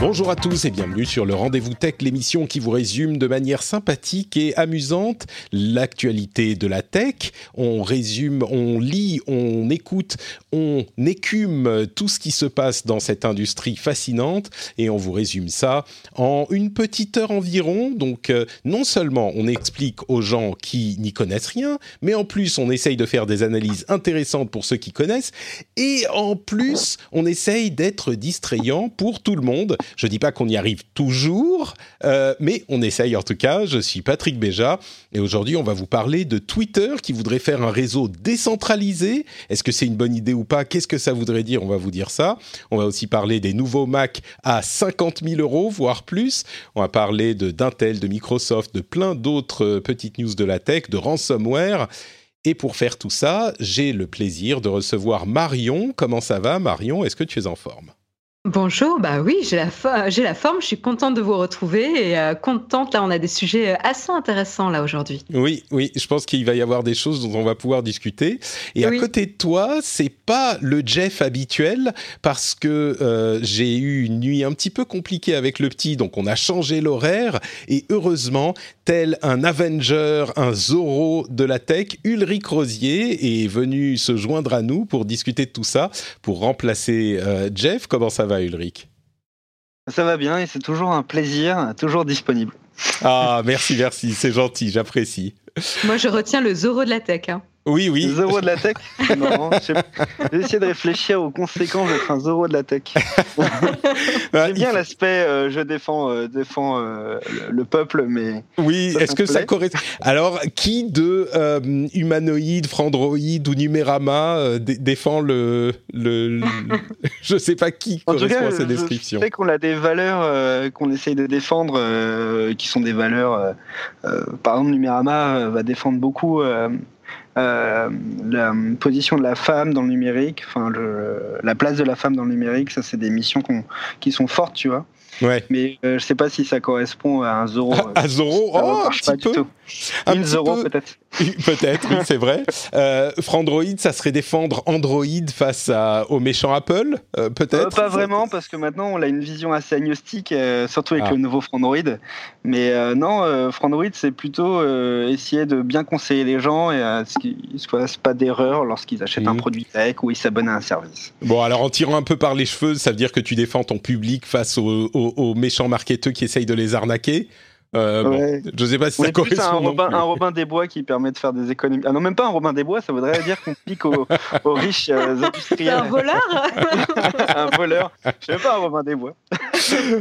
Bonjour à tous et bienvenue sur le Rendez-vous Tech, l'émission qui vous résume de manière sympathique et amusante l'actualité de la tech. On résume, on lit, on écoute, on écume tout ce qui se passe dans cette industrie fascinante et on vous résume ça en une petite heure environ. Donc euh, non seulement on explique aux gens qui n'y connaissent rien, mais en plus on essaye de faire des analyses intéressantes pour ceux qui connaissent et en plus on essaye d'être distrayant pour tout le monde. Je dis pas qu'on y arrive toujours, euh, mais on essaye en tout cas. Je suis Patrick Béja et aujourd'hui on va vous parler de Twitter qui voudrait faire un réseau décentralisé. Est-ce que c'est une bonne idée ou pas? Qu'est-ce que ça voudrait dire? On va vous dire ça. On va aussi parler des nouveaux Mac à 50 000 euros, voire plus. On va parler de d'Intel, de Microsoft, de plein d'autres euh, petites news de la tech, de ransomware. Et pour faire tout ça, j'ai le plaisir de recevoir Marion. Comment ça va, Marion? Est-ce que tu es en forme? Bonjour, bah oui, j'ai la, j'ai la forme, je suis contente de vous retrouver et euh, contente, là on a des sujets euh, assez intéressants là aujourd'hui. Oui, oui, je pense qu'il va y avoir des choses dont on va pouvoir discuter. Et à côté de toi, c'est pas le Jeff habituel parce que euh, j'ai eu une nuit un petit peu compliquée avec le petit, donc on a changé l'horaire et heureusement, tel un Avenger, un Zorro de la tech, Ulrich Rosier est venu se joindre à nous pour discuter de tout ça, pour remplacer Jeff. Comment ça va? Va, Ulrich Ça va bien et c'est toujours un plaisir, toujours disponible. Ah, merci, merci, c'est gentil, j'apprécie. Moi, je retiens le Zoro de la tech. Hein. Oui, oui. Zoro de la tech Non, j'ai essayé de réfléchir aux conséquences d'être un Zoro de la tech. J'aime bien l'aspect euh, je défends, euh, défends euh, le, peuple, mais. Oui, est-ce que ça correspond Alors, qui de humanoïde, Frandroid ou Numérama défend le. le, je sais pas qui en correspond à cette description. Je sais qu'on a des valeurs qu'on essaye de défendre, qui sont des valeurs. par exemple, Numérama va défendre beaucoup la position de la femme dans le numérique, enfin la place de la femme dans le numérique, ça c'est des missions qui sont fortes, tu vois. Ouais. Mais euh, je sais pas si ça correspond à un Zoro. À, Zoro Oh, un petit peu. Une Zoro peut-être. peut-être, oui, c'est vrai. Euh, Frandroid, ça serait défendre Android face à, au méchant Apple, euh, peut-être? Pas vraiment, parce que maintenant on a une vision assez agnostique, surtout avec ah. le nouveau Frandroid. Mais non, Frandroid, c'est plutôt essayer de bien conseiller les gens et à ce qu'ils ne fassent pas d'erreur lorsqu'ils achètent un mhm. produit tech ou ils s'abonnent à un service. Bon, alors en tirant un peu par les cheveux, ça veut dire que tu défends ton public face aux, aux méchants marketeurs qui essayent de les arnaquer? Euh, bon, je sais pas si ça correspond. un, Robin, un Robin des Bois qui permet de faire des économies. Ah non, même pas un Robin des Bois, ça voudrait dire qu'on pique aux, riches euh, industriels. un voleur Un voleur. Je sais pas un Robin des Bois.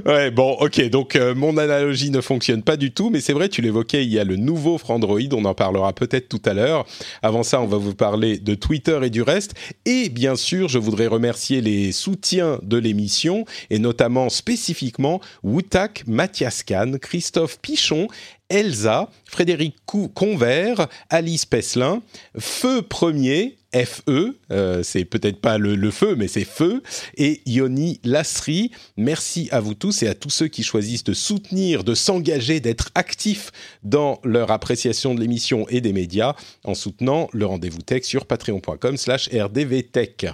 ouais, bon, ok. Donc euh, mon analogie ne fonctionne pas du tout, mais c'est vrai, tu l'évoquais, il y a le nouveau Frandroid, on en parlera peut-être tout à l'heure. Avant ça, on va vous parler de Twitter et du reste. Et bien sûr, je voudrais remercier les soutiens de l'émission, et notamment spécifiquement Wutak, Mathias Kahn, Christophe Pichon, Elsa, Frédéric Convert, Alice Pesselin, Feu Premier, FE, euh, c'est peut-être pas le, feu, mais c'est feu, et Yoni Lasri. Merci à vous tous et à tous ceux qui choisissent de soutenir, de s'engager, d'être actifs dans leur appréciation de l'émission et des médias en soutenant le rendez-vous tech sur patreon.com slash rdvtech.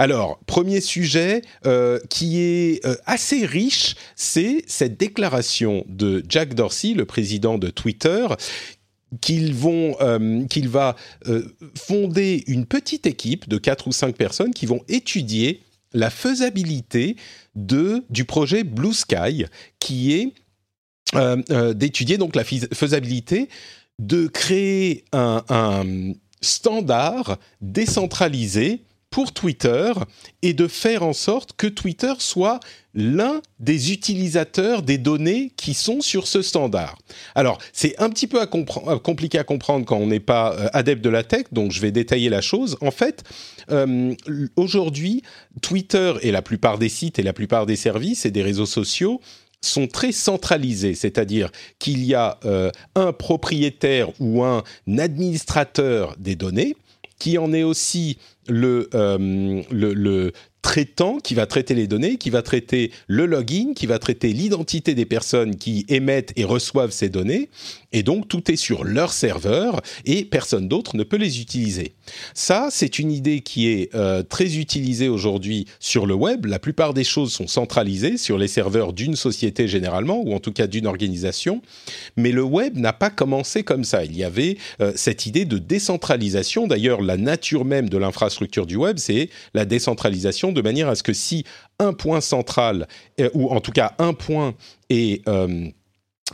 Alors, premier sujet euh, qui est euh, assez riche, c'est cette déclaration de Jack Dorsey, le président de Twitter, qu'il euh, qu'il va fonder une petite équipe de quatre ou cinq personnes qui vont étudier la faisabilité du projet Blue Sky, qui est d'étudier donc la faisabilité de créer un standard décentralisé pour Twitter et de faire en sorte que Twitter soit l'un des utilisateurs des données qui sont sur ce standard. Alors, c'est un petit peu compliqué à comprendre quand on n'est pas euh, adepte de la tech, donc je vais détailler la chose. En fait, euh, aujourd'hui, Twitter et la plupart des sites et la plupart des services et des réseaux sociaux sont très centralisés, c'est-à-dire qu'il y a euh, un propriétaire ou un administrateur des données qui en est aussi le, euh, le, traitant qui va traiter les données, qui va traiter le login, qui va traiter l'identité des personnes qui émettent et reçoivent ces données. Et donc, tout est sur leur serveur et personne d'autre ne peut les utiliser. Ça, c'est une idée qui est euh, très utilisée aujourd'hui sur le web. La plupart des choses sont centralisées sur les serveurs d'une société généralement, ou en tout cas d'une organisation. Mais le web n'a pas commencé comme ça. Il y avait euh, cette idée de décentralisation. D'ailleurs, la nature même de l'infrastructure du web, c'est la décentralisation de manière à ce que si un point central, euh, ou en tout cas un point est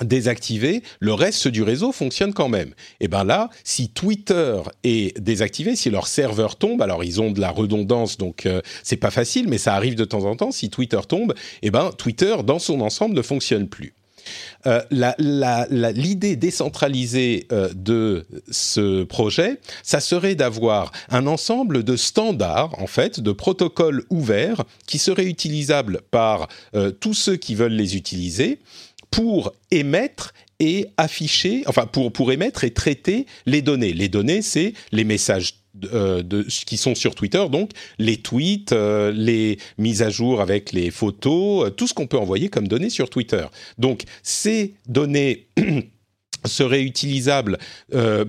désactivé, le reste du réseau fonctionne quand même. Et bien là, si Twitter est désactivé, si leur serveur tombe, alors ils ont de la redondance, donc euh, c'est pas facile, mais ça arrive de temps en temps. Si Twitter tombe, et ben Twitter dans son ensemble ne fonctionne plus. Euh, l'idée décentralisée euh, de ce projet, ça serait d'avoir un ensemble de standards, en fait, de protocoles ouverts qui seraient utilisables par euh, tous ceux qui veulent les utiliser pour émettre et afficher, enfin pour, émettre et traiter les données. Les données, c'est les messages euh, qui sont sur Twitter, donc les tweets, euh, les mises à jour avec les photos, euh, tout ce qu'on peut envoyer comme données sur Twitter. Donc ces données seraient utilisables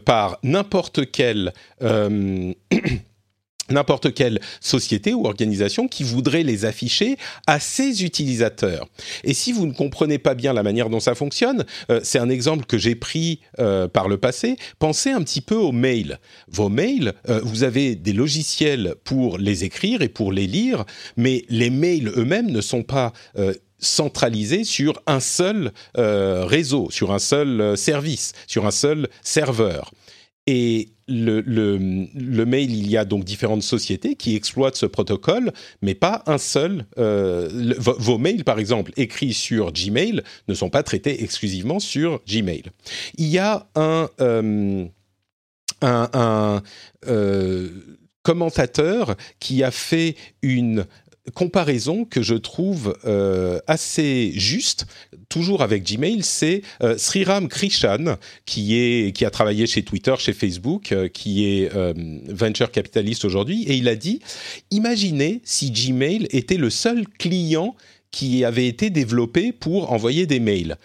par n'importe quel n'importe quelle société ou organisation qui voudrait les afficher à ses utilisateurs. Et si vous ne comprenez pas bien la manière dont ça fonctionne, euh, c'est un exemple que j'ai pris euh, par le passé, pensez un petit peu aux mails. Vos mails, euh, vous avez des logiciels pour les écrire et pour les lire, mais les mails eux-mêmes ne sont pas centralisés sur un seul réseau, sur un seul service, sur un seul serveur. Et le, mail, il y a donc différentes sociétés qui exploitent ce protocole, mais pas un seul. Euh, vos mails, par exemple, écrits sur Gmail, ne sont pas traités exclusivement sur Gmail. Il y a un, euh, euh, commentateur qui a fait une comparaison que je trouve euh, assez juste, toujours avec Gmail, c'est euh, Sriram Krishan, qui, est, qui a travaillé chez Twitter, chez Facebook, euh, qui est venture capitaliste aujourd'hui, et il a dit, imaginez si Gmail était le seul client qui avait été développé pour envoyer des mails.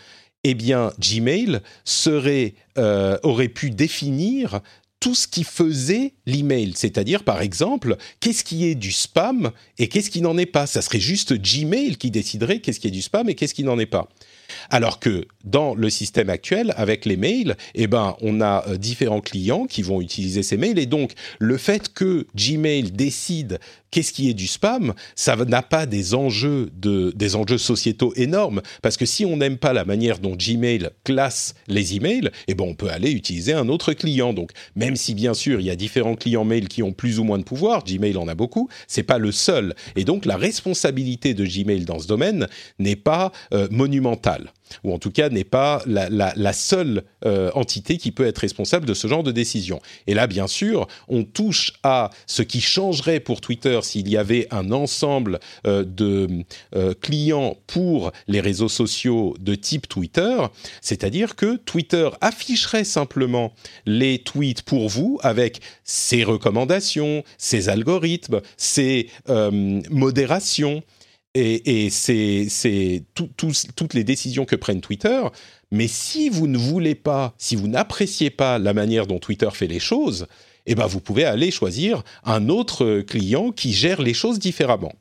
Eh bien, Gmail serait, aurait pu définir tout ce qui faisait l'email, c'est-à-dire par exemple qu'est-ce qui est du spam et qu'est-ce qui n'en est pas? Ça serait juste Gmail qui déciderait qu'est-ce qui est du spam et qu'est-ce qui n'en est pas. Alors que dans le système actuel, avec les mails, eh ben, on a euh, différents clients qui vont utiliser ces mails. Et donc, le fait que Gmail décide qu'est-ce qui est du spam, ça n'a pas des enjeux, de, des enjeux sociétaux énormes. Parce que si on n'aime pas la manière dont Gmail classe les emails, eh ben, on peut aller utiliser un autre client. Donc, même si bien sûr, il y a différents clients mail qui ont plus ou moins de pouvoir, Gmail en a beaucoup, c'est pas le seul. Et donc, la responsabilité de Gmail dans ce domaine n'est pas euh, monumentale ou en tout cas n'est pas la, seule euh, entité qui peut être responsable de ce genre de décision. Et là, bien sûr, on touche à ce qui changerait pour Twitter s'il y avait un ensemble euh, de euh, clients pour les réseaux sociaux de type Twitter, c'est-à-dire que Twitter afficherait simplement les tweets pour vous avec ses recommandations, ses algorithmes, ses modérations et, c'est toutes les décisions que prennent Twitter. Mais si vous ne voulez pas, si vous n'appréciez pas la manière dont Twitter fait les choses, eh ben vous pouvez aller choisir un autre client qui gère les choses différemment.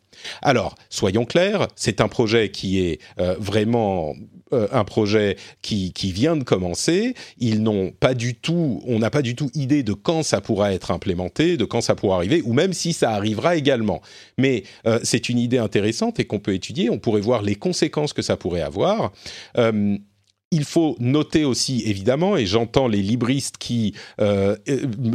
Alors, soyons clairs, c'est un projet qui est euh, vraiment euh, un projet qui, qui, vient de commencer. Ils n'ont pas du tout, on n'a pas du tout idée de quand ça pourra être implémenté, de quand ça pourra arriver, ou même si ça arrivera également. Mais euh, c'est une idée intéressante et qu'on peut étudier. On pourrait voir les conséquences que ça pourrait avoir il faut noter aussi, évidemment, et j'entends les libristes qui euh,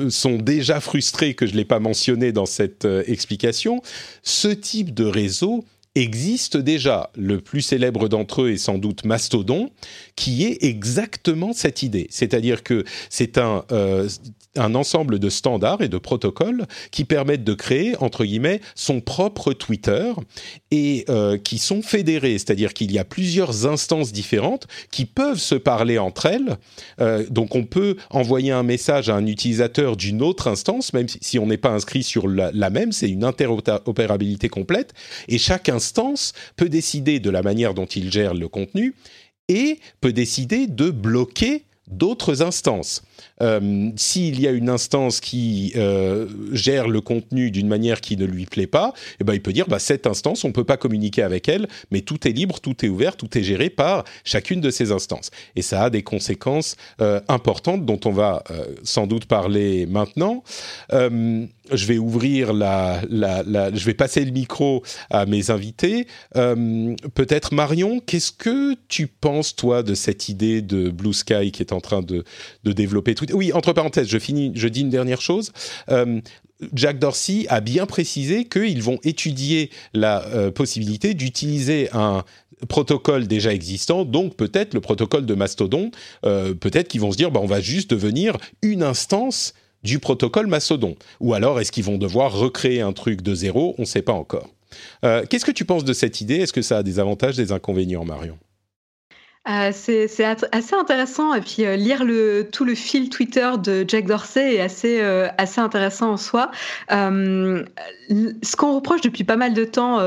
sont déjà frustrés que je ne l'ai pas mentionné dans cette euh, explication, ce type de réseau existe déjà. Le plus célèbre d'entre eux est sans doute Mastodon, qui est exactement cette idée. C'est-à-dire que c'est un, euh, un ensemble de standards et de protocoles qui permettent de créer, entre guillemets, son propre Twitter et euh, qui sont fédérés. C'est-à-dire qu'il y a plusieurs instances différentes qui peuvent se parler entre elles. Euh, donc on peut envoyer un message à un utilisateur d'une autre instance, même si on n'est pas inscrit sur la, la même, c'est une interopérabilité complète. Et chaque instance peut décider de la manière dont il gère le contenu et peut décider de bloquer d'autres instances. Euh, s'il y a une instance qui euh, gère le contenu d'une manière qui ne lui plaît pas, eh ben, il peut dire bah, cette instance, on ne peut pas communiquer avec elle, mais tout est libre, tout est ouvert, tout est géré par chacune de ces instances. Et ça a des conséquences euh, importantes dont on va sans doute parler maintenant je vais ouvrir je vais passer le micro à mes invités. Peut-être Marion, qu'est-ce que tu penses toi de cette idée de Blue Sky qui est en train de développer oui, entre parenthèses, je finis, je dis une dernière chose. Euh, Jack Dorsey a bien précisé qu'ils vont étudier la euh, possibilité d'utiliser un protocole déjà existant, donc peut-être le protocole de Mastodon, euh, peut-être qu'ils vont se dire, bah, on va juste devenir une instance du protocole Mastodon. Ou alors, est-ce qu'ils vont devoir recréer un truc de zéro? On ne sait pas encore. Qu'est-ce que tu penses de cette idée? Est-ce que ça a des avantages, des inconvénients, Marion? Euh, c'est assez intéressant et puis euh, lire le, tout le fil Twitter de Jack Dorsey est assez, euh, assez intéressant en soi. ce qu'on reproche depuis pas mal de temps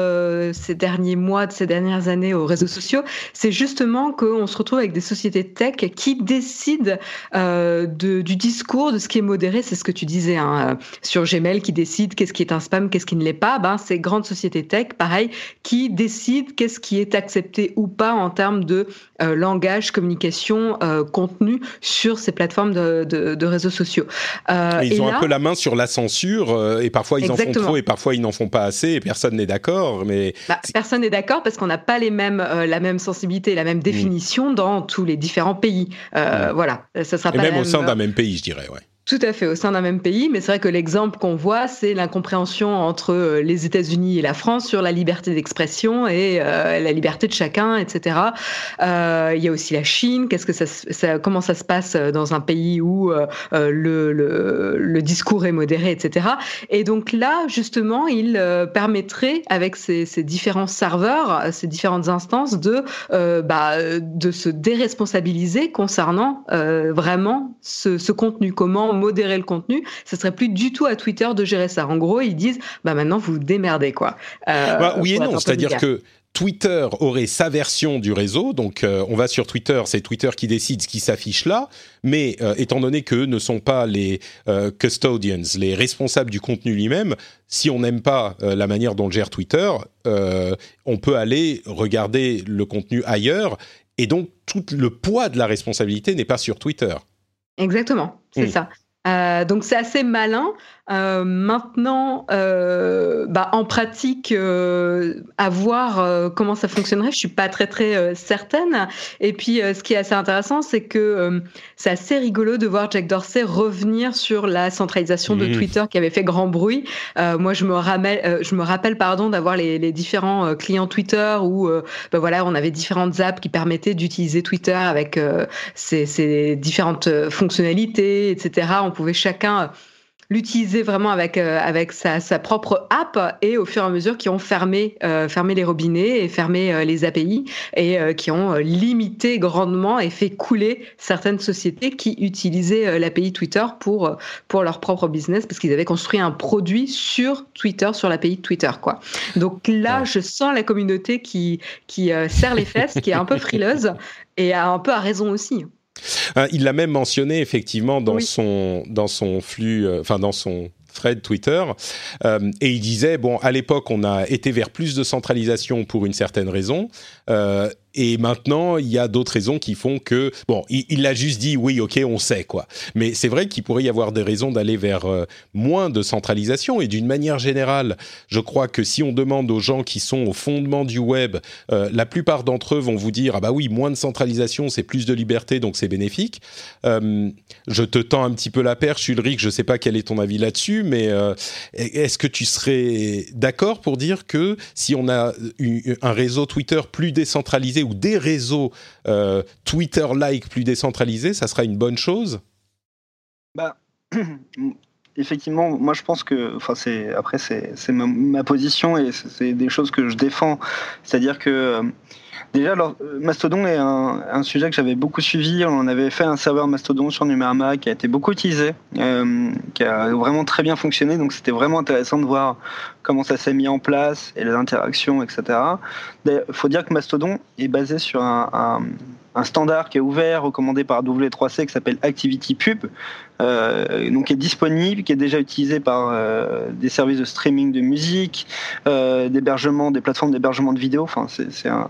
ces derniers mois, de ces dernières années aux réseaux sociaux, c'est justement qu'on se retrouve avec des sociétés tech qui décident de, du discours, de ce qui est modéré, c'est ce que tu disais hein, sur Gmail, qui décide qu'est-ce qui est un spam, qu'est-ce qui ne l'est pas. Ben, ces grandes sociétés tech, pareil, qui décident qu'est-ce qui est accepté ou pas en termes de euh, langage, communication, euh, contenu sur ces plateformes de, de, réseaux sociaux. Euh, ils ont un peu la main sur la censure et parfois ils en font trop et parfois ils n'en font pas assez et personne n'est d'accord. Mais bah, personne n'est d'accord parce qu'on n'a pas les mêmes, la même sensibilité, la même mm. définition dans tous les différents pays. Voilà, ça sera et même au sein d'un même pays, je dirais. Ouais. Tout à fait, au sein d'un même pays, mais c'est vrai que l'exemple qu'on voit, c'est l'incompréhension entre euh, les États-Unis et la France sur la liberté d'expression et euh, la liberté de chacun, etc. Euh, il y a aussi la Chine. Comment ça se passe dans un pays où le, discours est modéré, etc. Et donc là, justement, il permettrait, avec ces, différents serveurs, ces différentes instances, de bah, se déresponsabiliser concernant vraiment ce, ce contenu. Comment modérer le contenu, ce serait plus du tout à Twitter de gérer ça. En gros, ils disent, bah maintenant vous démerdez quoi. Euh, bah, oui et non, c'est-à-dire que Twitter aurait sa version du réseau, donc euh, on va sur Twitter, c'est Twitter qui décide ce qui s'affiche là, mais euh, étant donné qu'eux ne sont pas les custodians, les responsables du contenu lui-même, si on n'aime pas la manière dont gère Twitter, on peut aller regarder le contenu ailleurs, et donc tout le poids de la responsabilité n'est pas sur Twitter. Exactement, c'est mm. ça. Euh, donc c'est assez malin. Euh, maintenant, euh, bah, en pratique, euh, à voir euh, comment ça fonctionnerait, je suis pas très très certaine. Et puis, ce qui est assez intéressant, c'est que c'est assez rigolo de voir Jack Dorsey revenir sur la centralisation de mmh. Twitter qui avait fait grand bruit. moi, je me rappelle, je me rappelle pardon d'avoir les, les, différents clients Twitter où, bah, voilà, on avait différentes apps qui permettaient d'utiliser Twitter avec ces, ces différentes fonctionnalités, etc. On pouvait chacun l'utiliser vraiment avec euh, avec sa, sa, propre app et au fur et à mesure qui ont fermé euh, fermé les robinets et fermé euh, les API et qui ont limité grandement et fait couler certaines sociétés qui utilisaient l'API Twitter pour pour leur propre business parce qu'ils avaient construit un produit sur Twitter sur l'API Twitter quoi. Donc là, je sens la communauté qui qui serre les fesses, qui est un peu frileuse et a un peu à raison aussi. Euh, il l'a même mentionné effectivement dans son dans son flux, euh, enfin dans son thread Twitter, euh, et il disait bon à l'époque on a été vers plus de centralisation pour une certaine raison et maintenant, il y a d'autres raisons qui font que, bon, il l'a juste dit, oui, ok, on sait quoi. Mais c'est vrai qu'il pourrait y avoir des raisons d'aller vers euh, moins de centralisation. Et d'une manière générale, je crois que si on demande aux gens qui sont au fondement du web, euh, la plupart d'entre eux vont vous dire, ah bah oui, moins de centralisation, c'est plus de liberté, donc c'est bénéfique. Euh, je te tends un petit peu la perche, Ulrich, je sais pas quel est ton avis là-dessus, mais est-ce que tu serais d'accord pour dire que si on a un réseau Twitter plus décentralisé ou des réseaux Twitter-like plus décentralisés, ça sera une bonne chose? Bah, effectivement, moi je pense que, enfin c'est après c'est ma, position et c'est des choses que je défends. C'est-à-dire que euh, déjà, alors, Mastodon est un, sujet que j'avais beaucoup suivi. On avait fait un serveur Mastodon sur Numerama qui a été beaucoup utilisé, euh, qui a vraiment très bien fonctionné. Donc c'était vraiment intéressant de voir comment ça s'est mis en place et les interactions, etc. Il faut dire que Mastodon est basé sur un standard qui est ouvert, recommandé par W3C, qui s'appelle ActivityPub, euh, donc qui est disponible, qui est déjà utilisé par euh, des services de streaming de musique, euh, d'hébergement, des plateformes d'hébergement de vidéos. C'est un,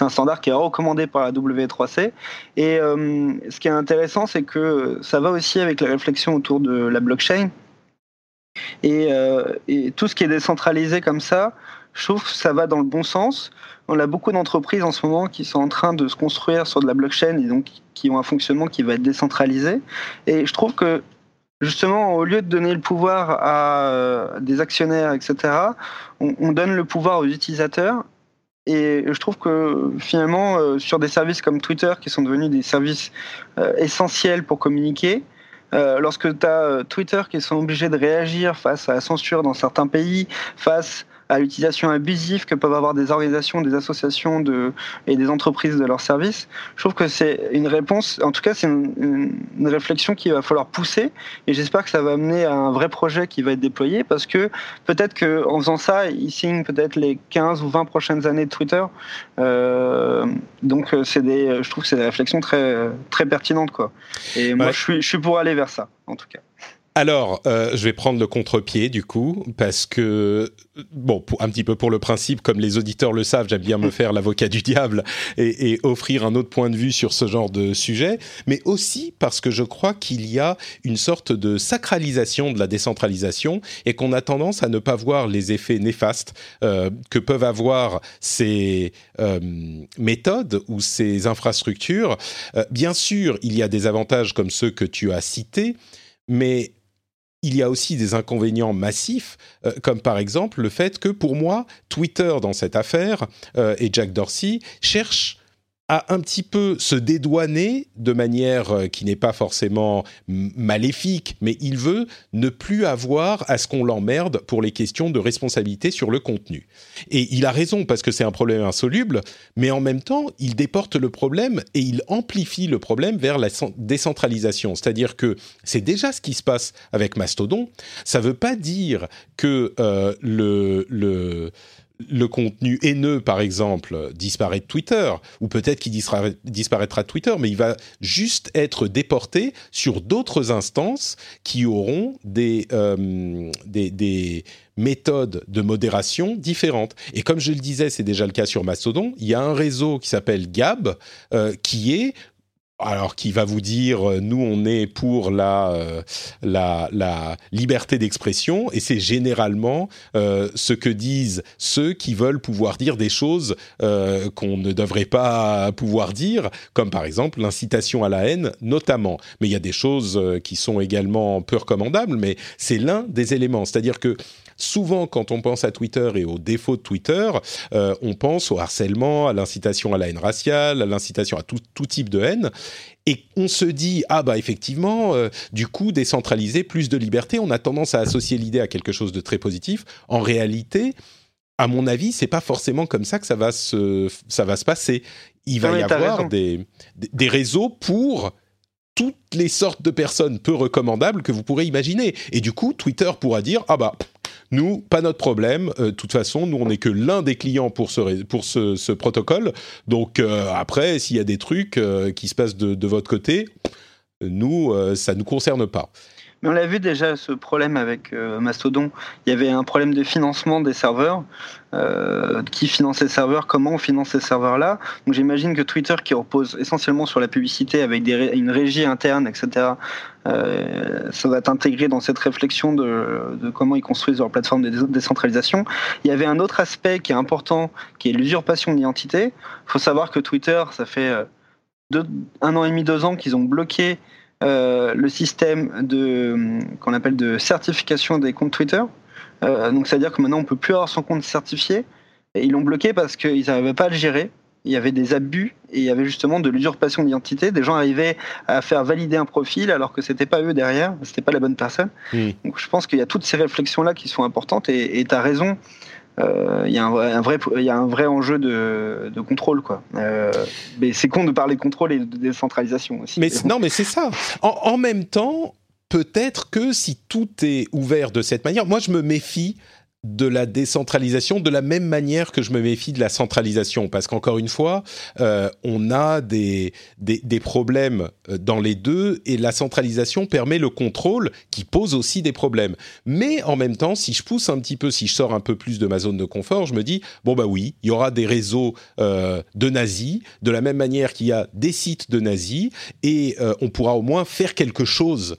un, standard qui est recommandé par la W3C. Et euh, ce qui est intéressant, c'est que ça va aussi avec la réflexion autour de la blockchain. Et tout ce qui est décentralisé comme ça, je trouve que ça va dans le bon sens on a beaucoup d'entreprises en ce moment qui sont en train de se construire sur de la blockchain et donc qui ont un fonctionnement qui va être décentralisé. Et je trouve que justement, au lieu de donner le pouvoir à euh, des actionnaires, etc., on, donne le pouvoir aux utilisateurs. Et je trouve que finalement, euh, sur des services comme Twitter, qui sont devenus des services euh, essentiels pour communiquer, lorsque tu as Twitter qui sont obligés de réagir face à la censure dans certains pays, face à l'utilisation abusive que peuvent avoir des organisations, des associations de, et des entreprises de leurs services. Je trouve que c'est une réponse, en tout cas c'est une, réflexion qu'il va falloir pousser et j'espère que ça va amener à un vrai projet qui va être déployé parce que peut-être qu'en faisant ça, ils signent peut-être les 15 ou 20 prochaines années de Twitter. Euh, donc euh, c'est des, je trouve que c'est des réflexions très, très pertinentes. Quoi. Et moi je, suis, je suis pour aller vers ça, en tout cas. Alors, euh, je vais prendre le contre-pied du coup, parce que, bon, un petit peu pour le principe, comme les auditeurs le savent, j'aime bien me faire l'avocat du diable et, offrir un autre point de vue sur ce genre de sujet, mais aussi parce que je crois qu'il y a une sorte de sacralisation de la décentralisation et qu'on a tendance à ne pas voir les effets néfastes euh, que peuvent avoir ces euh, méthodes ou ces infrastructures. bien sûr, il y a des avantages comme ceux que tu as cités, mais il y a aussi des inconvénients massifs, euh, comme par exemple le fait que pour moi, Twitter dans cette affaire euh, et Jack Dorsey cherchent à un petit peu se dédouaner de manière euh, qui n'est pas forcément maléfique, mais il veut ne plus avoir à ce qu'on l'emmerde pour les questions de responsabilité sur le contenu. Et il a raison parce que c'est un problème insoluble, mais en même temps, il déporte le problème et il amplifie le problème vers la décentralisation. C'est-à-dire que c'est déjà ce qui se passe avec Mastodon. Ça ne veut pas dire que euh, le, le le contenu haineux, par exemple, disparaît de Twitter, ou peut-être qu'il disparaîtra de Twitter, mais il va juste être déporté sur d'autres instances qui auront des, euh, des, méthodes de modération différentes. Et comme je le disais, c'est déjà le cas sur Mastodon, il y a un réseau qui s'appelle Gab, euh, qui est alors qui va vous dire euh, nous on est pour la euh, la, la, liberté d'expression et c'est généralement euh, ce que disent ceux qui veulent pouvoir dire des choses qu'on ne devrait pas pouvoir dire comme par exemple l'incitation à la haine notamment. Mais il y a des choses qui sont également peu recommandables mais c'est l'un des éléments. C'est-à-dire que souvent, quand on pense à Twitter et aux défauts de Twitter, euh, on pense au harcèlement, à l'incitation à la haine raciale, à l'incitation à tout, type de haine. Et on se dit, ah bah effectivement, euh, du coup, décentraliser, plus de liberté, on a tendance à associer l'idée à quelque chose de très positif. En réalité, à mon avis, c'est pas forcément comme ça que ça va se, ça va se passer. Il va y avoir des, des réseaux pour toutes les sortes de personnes peu recommandables que vous pourrez imaginer. Et du coup, Twitter pourra dire, ah bah, nous, pas notre problème. Euh, de toute façon, nous, on n'est que l'un des clients pour ce, pour ce, protocole. Donc euh, après, s'il y a des trucs euh, qui se passent de, de votre côté, nous, ça ne nous concerne pas. Mais on l'a vu déjà ce problème avec Mastodon. Il y avait un problème de financement des serveurs. qui finance les serveurs Comment on finance ces serveurs-là Donc j'imagine que Twitter, qui repose essentiellement sur la publicité avec une régie interne, etc., ça va être intégré dans cette réflexion de, comment ils construisent leur plateforme de décentralisation. Il y avait un autre aspect qui est important, qui est l'usurpation d'identité. Il faut savoir que Twitter, ça fait un an et demi, deux ans qu'ils ont bloqué euh, le système de qu'on appelle de certification des comptes Twitter. Euh, donc c'est-à-dire que maintenant on peut plus avoir son compte certifié. Et ils l'ont bloqué parce qu'ils n'arrivaient pas à le gérer. Il y avait des abus et il y avait justement de l'usurpation d'identité. Des gens arrivaient à faire valider un profil alors que c'était pas eux derrière, c'était pas la bonne personne. Hmm. Donc je pense qu'il y a toutes ces réflexions là qui sont importantes et tu as raison. Euh, il y, a un vrai, y a un vrai enjeu de, contrôle. Quoi. Euh, mais c'est con de parler de contrôle et de décentralisation aussi. Mais non, mais c'est ça. En même temps, peut-être que si tout est ouvert de cette manière, moi je me méfie de la décentralisation de la même manière que je me méfie de la centralisation. Parce qu'encore une fois euh, on a des, des, problèmes euh, dans les deux et la centralisation permet le contrôle qui pose aussi des problèmes. Mais en même temps si je pousse un petit peu si je sors un peu plus de ma zone de confort je me dis bon bah oui il y aura des réseaux euh, de nazis. De la même manière qu'il y a des sites de nazis et on pourra au moins faire quelque chose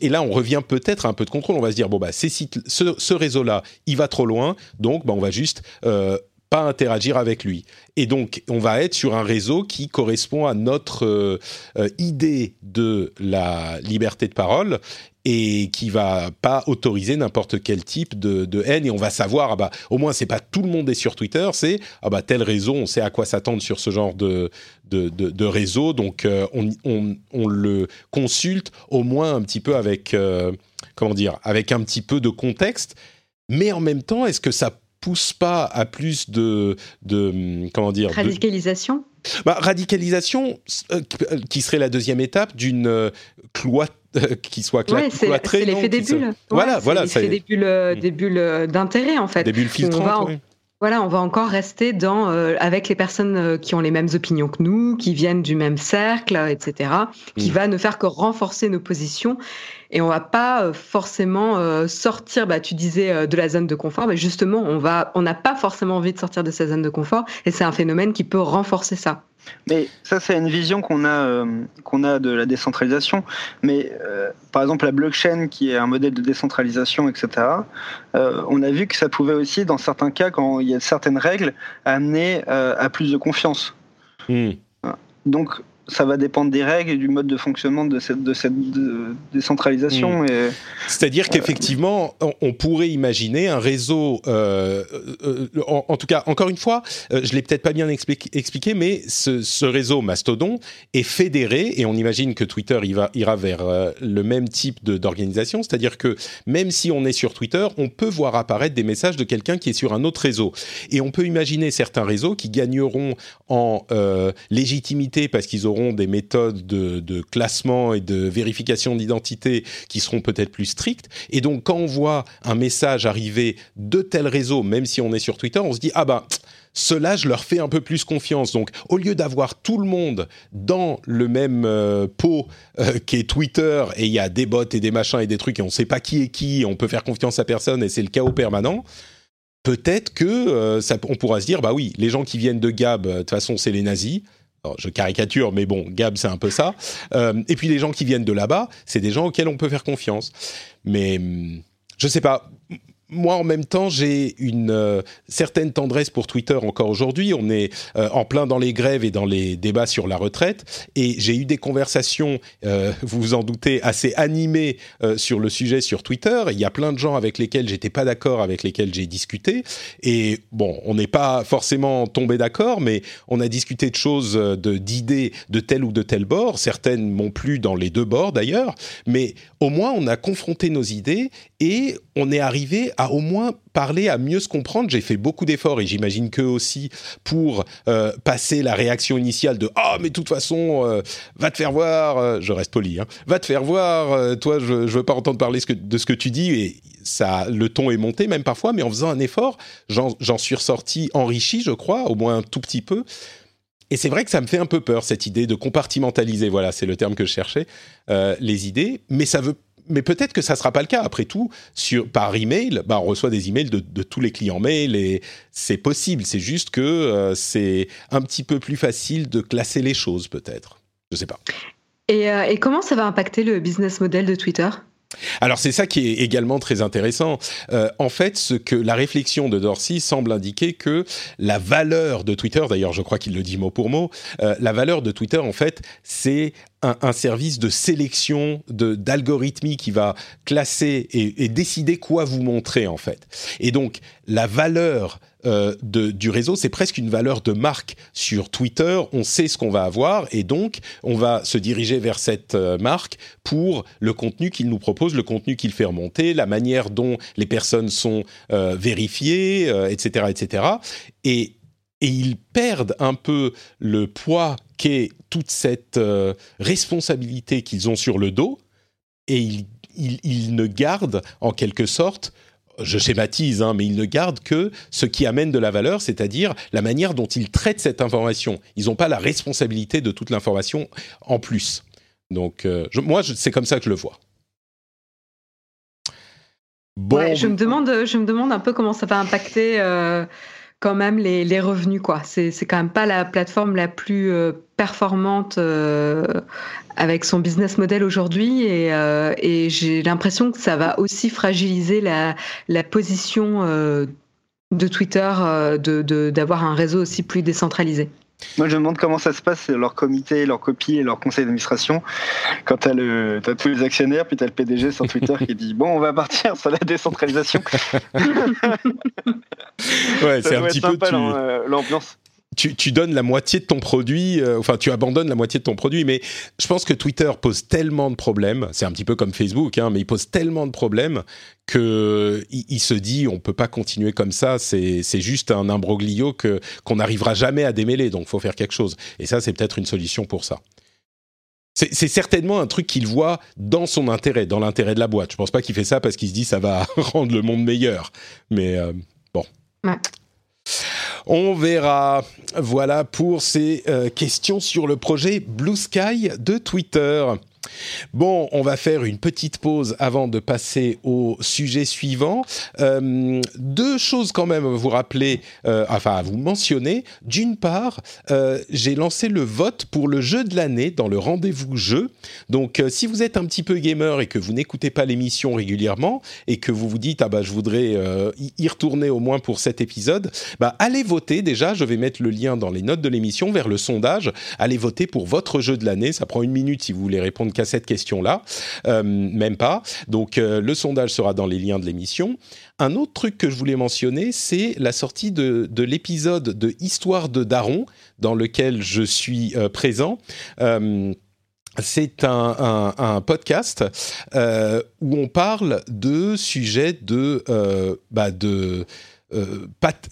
et là, on revient peut-être à un peu de contrôle. On va se dire bon bah ce réseau-là, il va trop loin, donc bah, on va juste euh, pas interagir avec lui. Et donc, on va être sur un réseau qui correspond à notre euh, euh, idée de la liberté de parole et qui va pas autoriser n'importe quel type de, de, haine. Et on va savoir ah bah au moins c'est pas tout le monde est sur Twitter c'est ah bah tel réseau on sait à quoi s'attendre sur ce genre de de, de, de réseau. Donc euh, on, on, on, le consulte au moins un petit peu avec euh, comment dire avec un petit peu de contexte. Mais en même temps est-ce que ça pousse pas à plus de de comment dire radicalisation? Bah, radicalisation euh, qui serait la deuxième étape d'une cloître qui soit cla ouais, C'est l'effet des bulles. Voilà, voilà. C'est des bulles, euh, des bulles euh, d'intérêt en fait. Des bulles filtrantes. Voilà, on va encore rester dans euh, avec les personnes qui ont les mêmes opinions que nous, qui viennent du même cercle, etc. Qui mm. va ne faire que renforcer nos positions et on va pas forcément sortir. Bah, tu disais de la zone de confort, mais justement, on va, on n'a pas forcément envie de sortir de sa zone de confort, et c'est un phénomène qui peut renforcer ça. Mais ça, c'est une vision qu'on a, euh, qu'on a de la décentralisation. Mais euh, par exemple, la blockchain, qui est un modèle de décentralisation, etc., euh, on a vu que ça pouvait aussi, dans certains cas, quand il y a certaines règles, amener à plus de confiance. Hmm. Donc, ça va dépendre des règles et du mode de fonctionnement de cette, de cette décentralisation. Hmm. C'est-à-dire qu'effectivement, on, pourrait imaginer un réseau, euh, euh, en, tout cas, encore une fois, euh, je l'ai peut-être pas bien expliqué, mais ce, ce, réseau Mastodon est fédéré et on imagine que Twitter il va, ira vers le même type d'organisation, c'est-à-dire que même si on est sur Twitter, on peut voir apparaître des messages de quelqu'un qui est sur un autre réseau. Et on peut imaginer certains réseaux qui gagneront en légitimité parce qu'ils auront des méthodes de, classement et de vérification d'identité qui seront peut-être plus strictes. Et donc, quand on voit un message arriver de tel réseau, même si on est sur Twitter, on se dit ah bah cela, je leur fais un peu plus confiance. Donc, au lieu d'avoir tout le monde dans le même euh, pot euh, qu'est Twitter, et il y a des bots et des machins et des trucs, et on ne sait pas qui est qui, on peut faire confiance à personne, et c'est le chaos permanent, peut-être que euh, ça, on pourra se dire, bah oui, les gens qui viennent de Gab, de toute façon, c'est les nazis je caricature, mais bon, Gab, c'est un peu ça. Euh, et puis les gens qui viennent de là-bas, c'est des gens auxquels on peut faire confiance. Mais hum, je sais pas moi, en même temps, j'ai une euh, certaine tendresse pour Twitter encore aujourd'hui. On est euh, en plein dans les grèves et dans les débats sur la retraite. Et j'ai eu des conversations, euh, vous vous en doutez, assez animées sur le sujet sur Twitter. Il y a plein de gens avec lesquels j'étais pas d'accord, avec lesquels j'ai discuté. Et bon, on n'est pas forcément tombé d'accord, mais on a discuté de choses, d'idées de tel ou de tel bord. Certaines m'ont plu dans les deux bords d'ailleurs. Mais au moins, on a confronté nos idées et on est arrivé à au moins parler, à mieux se comprendre. J'ai fait beaucoup d'efforts et j'imagine qu'eux aussi pour euh, passer la réaction initiale de ah mais de toute façon euh, va te faire voir, euh, je reste poli, hein, va te faire voir, toi je, je veux pas entendre parler de ce que tu dis et ça le ton est monté même parfois, mais en faisant un effort, j'en suis ressorti enrichi, je crois, au moins un tout petit peu. Et c'est vrai que ça me fait un peu peur cette idée de compartimentaliser. Voilà, c'est le terme que je cherchais. les idées, mais ça veut mais peut-être que ça ne sera pas le cas. Après tout, par email, bah, on reçoit des emails de, de tous les clients mail et c'est possible. C'est juste que euh, c'est un petit peu plus facile de classer les choses, peut-être. Je ne sais pas. Euh, et, comment ça va impacter le business model de Twitter? Alors c'est ça qui est également très intéressant. Euh, en fait, ce que la réflexion de Dorsey semble indiquer que la valeur de Twitter, d'ailleurs je crois qu'il le dit mot pour mot, euh, la valeur de Twitter en fait c'est un, service de sélection de d'algorithmie qui va classer et, et, décider quoi vous montrer en fait. Et donc la valeur euh, du réseau, c'est presque une valeur de marque sur Twitter. On sait ce qu'on va avoir et donc on va se diriger vers cette euh, marque pour le contenu qu'il nous propose, le contenu qu'il fait remonter, la manière dont les personnes sont euh, vérifiées, etc., etc. Et ils perdent un peu le poids qu'est toute cette responsabilité qu'ils ont sur le dos, et ils, ne gardent en quelque sorte, je schématise, hein, mais ils ne gardent que ce qui amène de la valeur, c'est-à-dire la manière dont ils traitent cette information. Ils n'ont pas la responsabilité de toute l'information en plus. Donc, euh, moi, c'est comme ça que je le vois. Bon. je, me demande, je me demande un peu comment ça va impacter. Euh, quand même les, revenus quoi. C'est quand même pas la plateforme la plus euh, performante euh, avec son business model aujourd'hui et, euh, et j'ai l'impression que ça va aussi fragiliser la position de Twitter de d'avoir un réseau aussi plus décentralisé. Moi, je me demande comment ça se passe, leur comité, leur copie et leur conseil d'administration. Quand tu as, as, tous les actionnaires, puis tu as le PDG sur Twitter qui dit Bon, on va partir sur la décentralisation. ouais, c'est un petit peu. Euh, l'ambiance tu, donnes la moitié de ton produit, euh, enfin tu abandonnes la moitié de ton produit, mais je pense que Twitter pose tellement de problèmes, c'est un petit peu comme Facebook, hein, mais il pose tellement de problèmes que il, se dit on peut pas continuer comme ça, c'est juste un imbroglio que qu'on n'arrivera jamais à démêler, donc faut faire quelque chose. Et ça c'est peut-être une solution pour ça. C'est certainement un truc qu'il voit dans son intérêt, dans l'intérêt de la boîte. Je pense pas qu'il fait ça parce qu'il se dit ça va rendre le monde meilleur, mais euh, bon. Ouais. On verra. Voilà pour ces euh, questions sur le projet Blue Sky de Twitter. Bon, on va faire une petite pause avant de passer au sujet suivant. Euh, deux choses quand même à vous rappeler, euh, enfin à vous mentionner. D'une part, euh, j'ai lancé le vote pour le jeu de l'année dans le rendez-vous jeu. Donc, si vous êtes un petit peu gamer et que vous n'écoutez pas l'émission régulièrement et que vous vous dites ah bah je voudrais y retourner au moins pour cet épisode, bah allez voter déjà. Je vais mettre le lien dans les notes de l'émission vers le sondage. Allez voter pour votre jeu de l'année. Ça prend une minute si vous voulez répondre qu'à cette question-là, euh, même pas. Donc euh, le sondage sera dans les liens de l'émission. Un autre truc que je voulais mentionner, c'est la sortie de, l'épisode de Histoire de Daron, dans lequel je suis euh, présent. c'est un, podcast où on parle de sujets de, bah de euh,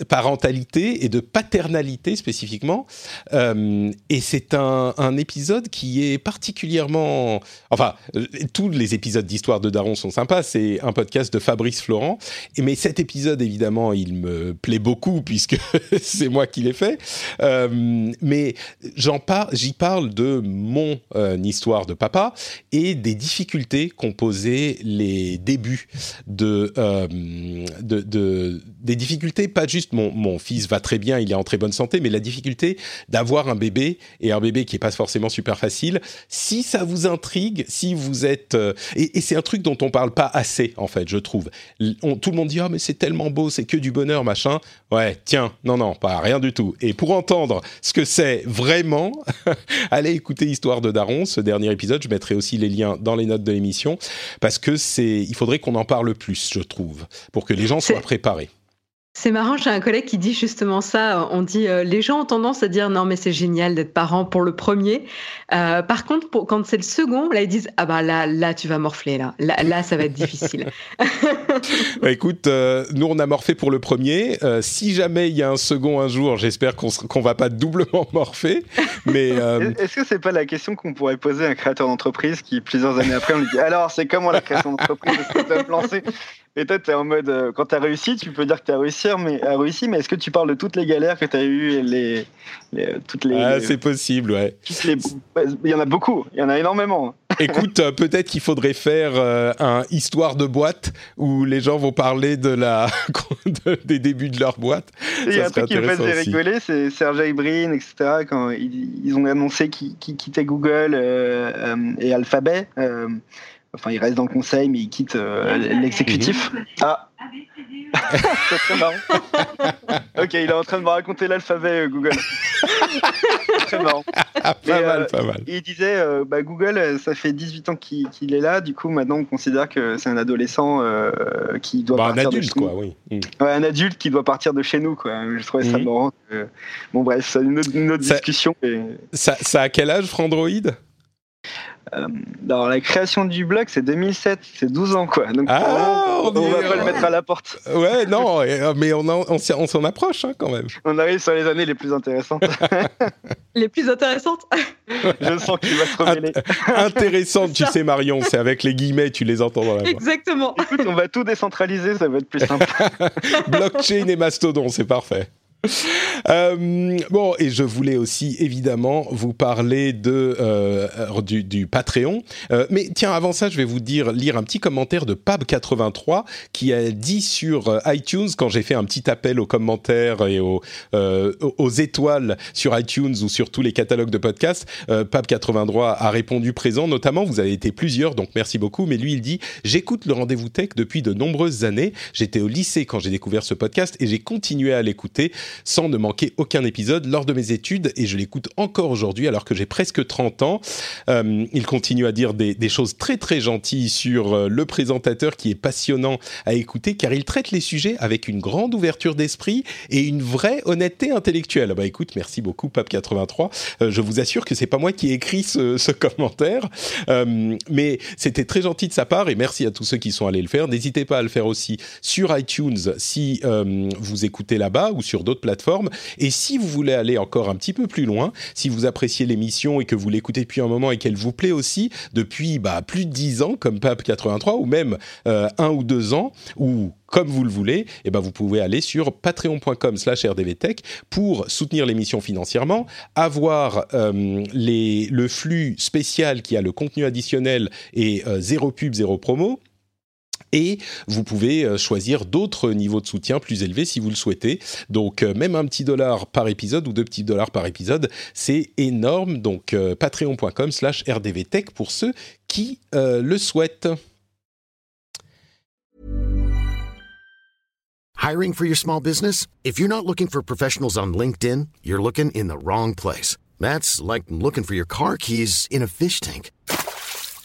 parentalité et de paternalité spécifiquement. Euh, et c'est un, épisode qui est particulièrement... Enfin, euh, tous les épisodes d'Histoire de Daron sont sympas. C'est un podcast de Fabrice Florent. Mais cet épisode, évidemment, il me plaît beaucoup puisque c'est moi qui l'ai fait. Mais j'en j'y parle de mon histoire de papa et des difficultés qu'ont posé les débuts de, des difficultés difficulté, pas juste mon, mon, fils va très bien, il est en très bonne santé, mais la difficulté d'avoir un bébé et un bébé qui est pas forcément super facile. Si ça vous intrigue, si vous êtes euh, et, et c'est un truc dont on parle pas assez en fait, je trouve. tout le monde dit ah mais c'est tellement beau, c'est que du bonheur machin. Ouais, tiens, non non, pas rien du tout. Et pour entendre ce que c'est vraiment, allez écouter Histoire de Daron, ce dernier épisode. Je mettrai aussi les liens dans les notes de l'émission parce que c'est, il faudrait qu'on en parle plus, je trouve, pour que les gens soient préparés. C'est marrant, j'ai un collègue qui dit justement ça. On dit, euh, les gens ont tendance à dire non, mais c'est génial d'être parent pour le premier. Euh, par contre, pour, quand c'est le second, là ils disent ah bah là, là tu vas morfler là, là, ça va être difficile. bah, écoute, euh, nous on a morfé pour le premier. si jamais il y a un second un jour, j'espère qu'on qu'on va pas doublement morfer. Mais est-ce que c'est pas la question qu'on pourrait poser à un créateur d'entreprise qui plusieurs années après on lui dit alors c'est comment la création d'entreprise? Est-ce que tu vas me lancer? Et toi, tu es en mode, euh, quand tu as réussi, tu peux dire que tu as réussi, mais, as réussi, mais est-ce que tu parles de toutes les galères que tu as eues les, les, toutes les, Ah, c'est possible, ouais. Il y en a beaucoup, il y en a énormément. Écoute, euh, peut-être qu'il faudrait faire euh, un histoire de boîte où les gens vont parler de la des débuts de leur boîte. Il y a un truc qui me fait rigoler, c'est Sergey Brin, etc. Quand ils, ont annoncé qu'ils quittaient Google et Alphabet. Enfin, il reste dans le conseil, mais il quitte euh, l'exécutif. Ah C'est très marrant. ok, il est en train de me raconter l'alphabet euh, Google. très marrant. pas mal, euh, pas mal. Il disait bah, Google, ça fait 18 ans qu'il est là, du coup, maintenant on considère que c'est un adolescent qui doit bah, partir. Un adulte, quoi, oui. Mm. Ouais, un adulte qui doit partir de chez nous, quoi. Je trouvais ça mm. marrant. Bon, bref, c'est une autre, discussion. Ça, ça a quel âge, Frandroid? euh, alors, la création du blog, c'est 2007, c'est 12 ans, quoi. Donc, ah, on, va pas le mettre à la porte. Ouais, non, euh, mais on, on, s'en approche hein, quand même. On arrive sur les années les plus intéressantes. les plus intéressantes Je sens qu'il va se remêler. Intéressante, tu sais, Marion, c'est avec les guillemets, tu les entends dans la voix. Exactement. Écoute, on va tout décentraliser, ça va être plus simple. Blockchain et Mastodon, c'est parfait. Euh, bon, et je voulais aussi évidemment vous parler de euh, du, du, Patreon. Euh, mais tiens, avant ça, je vais vous dire lire un petit commentaire de Pab83 qui a dit sur euh, iTunes quand j'ai fait un petit appel aux commentaires et aux, euh, aux étoiles sur iTunes ou sur tous les catalogues de podcasts. Pab83 a répondu présent, notamment vous avez été plusieurs, donc merci beaucoup. Mais lui, il dit j'écoute le rendez-vous tech depuis de nombreuses années. J'étais au lycée quand j'ai découvert ce podcast et j'ai continué à l'écouter sans ne manquer aucun épisode lors de mes études et je l'écoute encore aujourd'hui alors que j'ai presque 30 ans. Euh, il continue à dire des, choses très très gentilles sur euh, le présentateur qui est passionnant à écouter car il traite les sujets avec une grande ouverture d'esprit et une vraie honnêteté intellectuelle. Bah écoute, merci beaucoup Pape83. Euh, je vous assure que c'est pas moi qui ai écrit ce, ce commentaire, mais c'était très gentil de sa part et merci à tous ceux qui sont allés le faire. N'hésitez pas à le faire aussi sur iTunes si vous écoutez là-bas ou sur d'autres plateforme. Et si vous voulez aller encore un petit peu plus loin, si vous appréciez l'émission et que vous l'écoutez depuis un moment et qu'elle vous plaît aussi depuis bah, plus de 10 ans, comme Pape 83, ou même euh, un ou deux ans, ou comme vous le voulez, eh ben vous pouvez aller sur patreon.com slash rdvtech pour soutenir l'émission financièrement, avoir euh, les, le flux spécial qui a le contenu additionnel et euh, zéro pub, zéro promo, et vous pouvez euh, choisir d'autres niveaux de soutien plus élevés si vous le souhaitez. Donc euh, même un petit dollar par épisode ou deux petits dollars par épisode, c'est énorme. Donc euh, patreon.com slash rdvtech pour ceux qui le souhaitent. Hiring for your small business? If you're not looking for professionals on LinkedIn, you're looking in the wrong place. That's like looking for your car keys in a fish tank.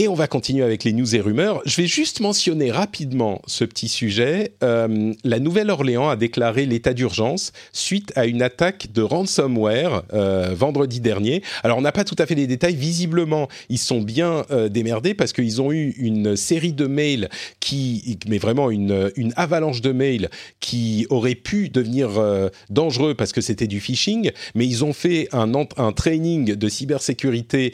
Et on va continuer avec les news et rumeurs. Je vais juste mentionner rapidement ce petit sujet. Euh, la Nouvelle-Orléans a déclaré l'état d'urgence suite à une attaque de ransomware euh, vendredi dernier. Alors on n'a pas tout à fait les détails. Visiblement, ils sont bien euh, démerdés parce qu'ils ont eu une série de mails qui, mais vraiment une, avalanche de mails qui aurait pu devenir dangereux parce que c'était du phishing. Mais ils ont fait un, un training de cybersécurité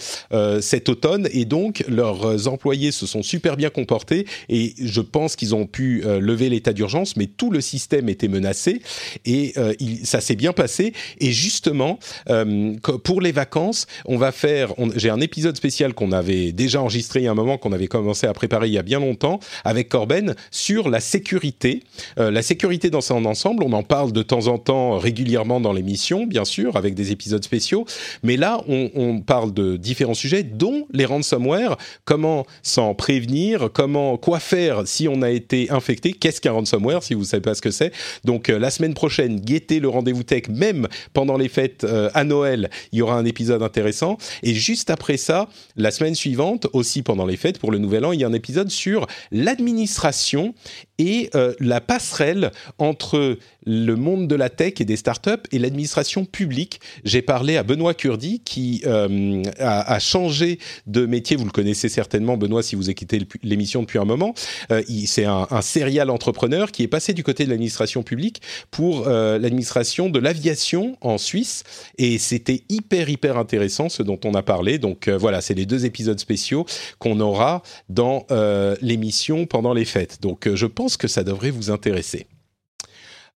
cet automne et donc leur leurs employés se sont super bien comportés et je pense qu'ils ont pu euh, lever l'état d'urgence, mais tout le système était menacé et euh, ça s'est bien passé. Et justement, euh, pour les vacances, on va faire. J'ai un épisode spécial qu'on avait déjà enregistré il y a un moment, qu'on avait commencé à préparer il y a bien longtemps avec Corben sur la sécurité. la sécurité dans son ensemble, on en parle de temps en temps régulièrement dans l'émission, bien sûr, avec des épisodes spéciaux. Mais là, on, on parle de différents sujets, dont les ransomware, comment s'en prévenir, comment quoi faire si on a été infecté, qu'est-ce qu'un ransomware si vous savez pas ce que c'est. Donc euh, la semaine prochaine, guettez le rendez-vous tech même pendant les fêtes euh, à Noël, il y aura un épisode intéressant et juste après ça, la semaine suivante aussi pendant les fêtes pour le nouvel an, il y a un épisode sur l'administration et la passerelle entre le monde de la tech et des startups et l'administration publique. J'ai parlé à Benoît Curdi qui euh, a, changé de métier. Vous le connaissez certainement, Benoît, si vous écoutez l'émission depuis un moment. Euh, c'est un, un serial entrepreneur qui est passé du côté de l'administration publique pour euh, l'administration de l'aviation en Suisse. Et c'était hyper, hyper intéressant ce dont on a parlé. Donc euh, voilà, c'est les deux épisodes spéciaux qu'on aura dans euh, l'émission pendant les fêtes. Donc je pense que ça devrait vous intéresser.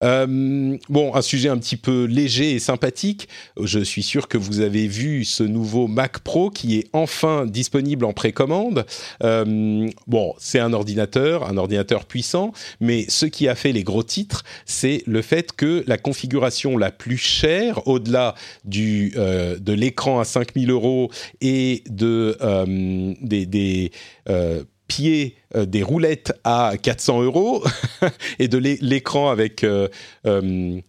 Euh, bon, un sujet un petit peu léger et sympathique. Je suis sûr que vous avez vu ce nouveau Mac Pro qui est enfin disponible en précommande. Euh, bon, c'est un ordinateur, un ordinateur puissant, mais ce qui a fait les gros titres, c'est le fait que la configuration la plus chère, au-delà du euh, de l'écran à 5000 euros et de des, des pieds euh, des roulettes à 400 euros et de l'écran avec euh, euh,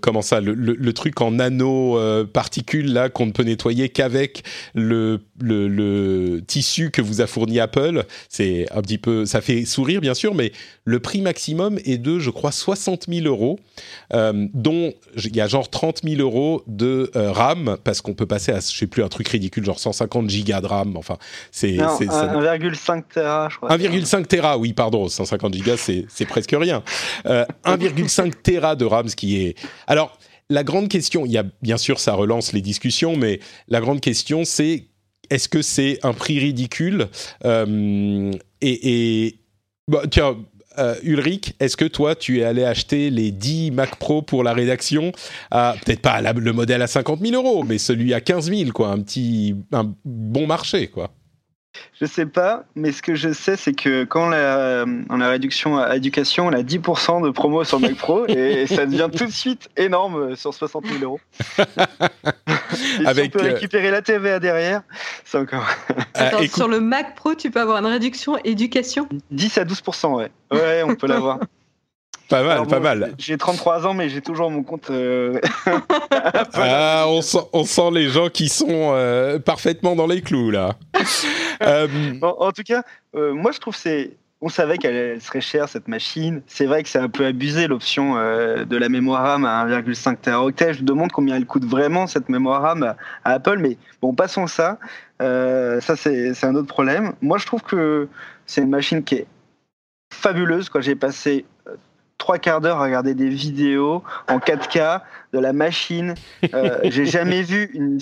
comment ça le, le, truc en nano particules là qu'on ne peut nettoyer qu'avec le, le, tissu que vous a fourni Apple. C'est un petit peu ça fait sourire bien sûr mais le prix maximum est de je crois 60 000 euros dont il y a genre 30 000 euros de RAM parce qu'on peut passer à je sais plus un truc ridicule genre 150 gigas de RAM. Enfin c'est 1,5 Tera je crois 1,5 Tera, oui, pardon, 150 gigas, c'est presque rien. 1,5 euh, Tera de RAM, ce qui est... Alors, la grande question, il y a bien sûr, ça relance les discussions, mais la grande question, c'est est-ce que c'est un prix ridicule euh, Et, et tiens, euh, Ulrich, est-ce que toi, tu es allé acheter les 10 Mac Pro pour la rédaction Peut-être pas le modèle à 50 000 euros, mais celui à 15 000, quoi. Un petit, un bon marché, quoi. Je sais pas, mais ce que je sais, c'est que quand on a, on a réduction à éducation, on a 10% de promo sur Mac Pro et ça devient tout de suite énorme sur 60 000 euros. Avec, si on peut euh, récupérer la TVA derrière, c'est encore. Attends, sur le Mac Pro, tu peux avoir une réduction éducation? 10 à 12%, ouais. Ouais, on peut l'avoir. Pas mal, pas mal. J'ai 33 ans, mais j'ai toujours mon compte. Euh, ah, on sent, on sent, les gens qui sont euh, parfaitement dans les clous là. Euh, en, tout cas, moi je trouve c'est. On savait qu'elle serait chère cette machine. C'est vrai que c'est un peu abusé l'option de la mémoire RAM à 1,5 Teraoctet. Je me demande combien elle coûte vraiment cette mémoire RAM à, à Apple, mais bon, passons ça. ça c'est un autre problème. Moi je trouve que c'est une machine qui est fabuleuse. Quand j'ai passé trois quarts d'heure à regarder des vidéos en 4K de la machine. Euh, j'ai jamais vu une,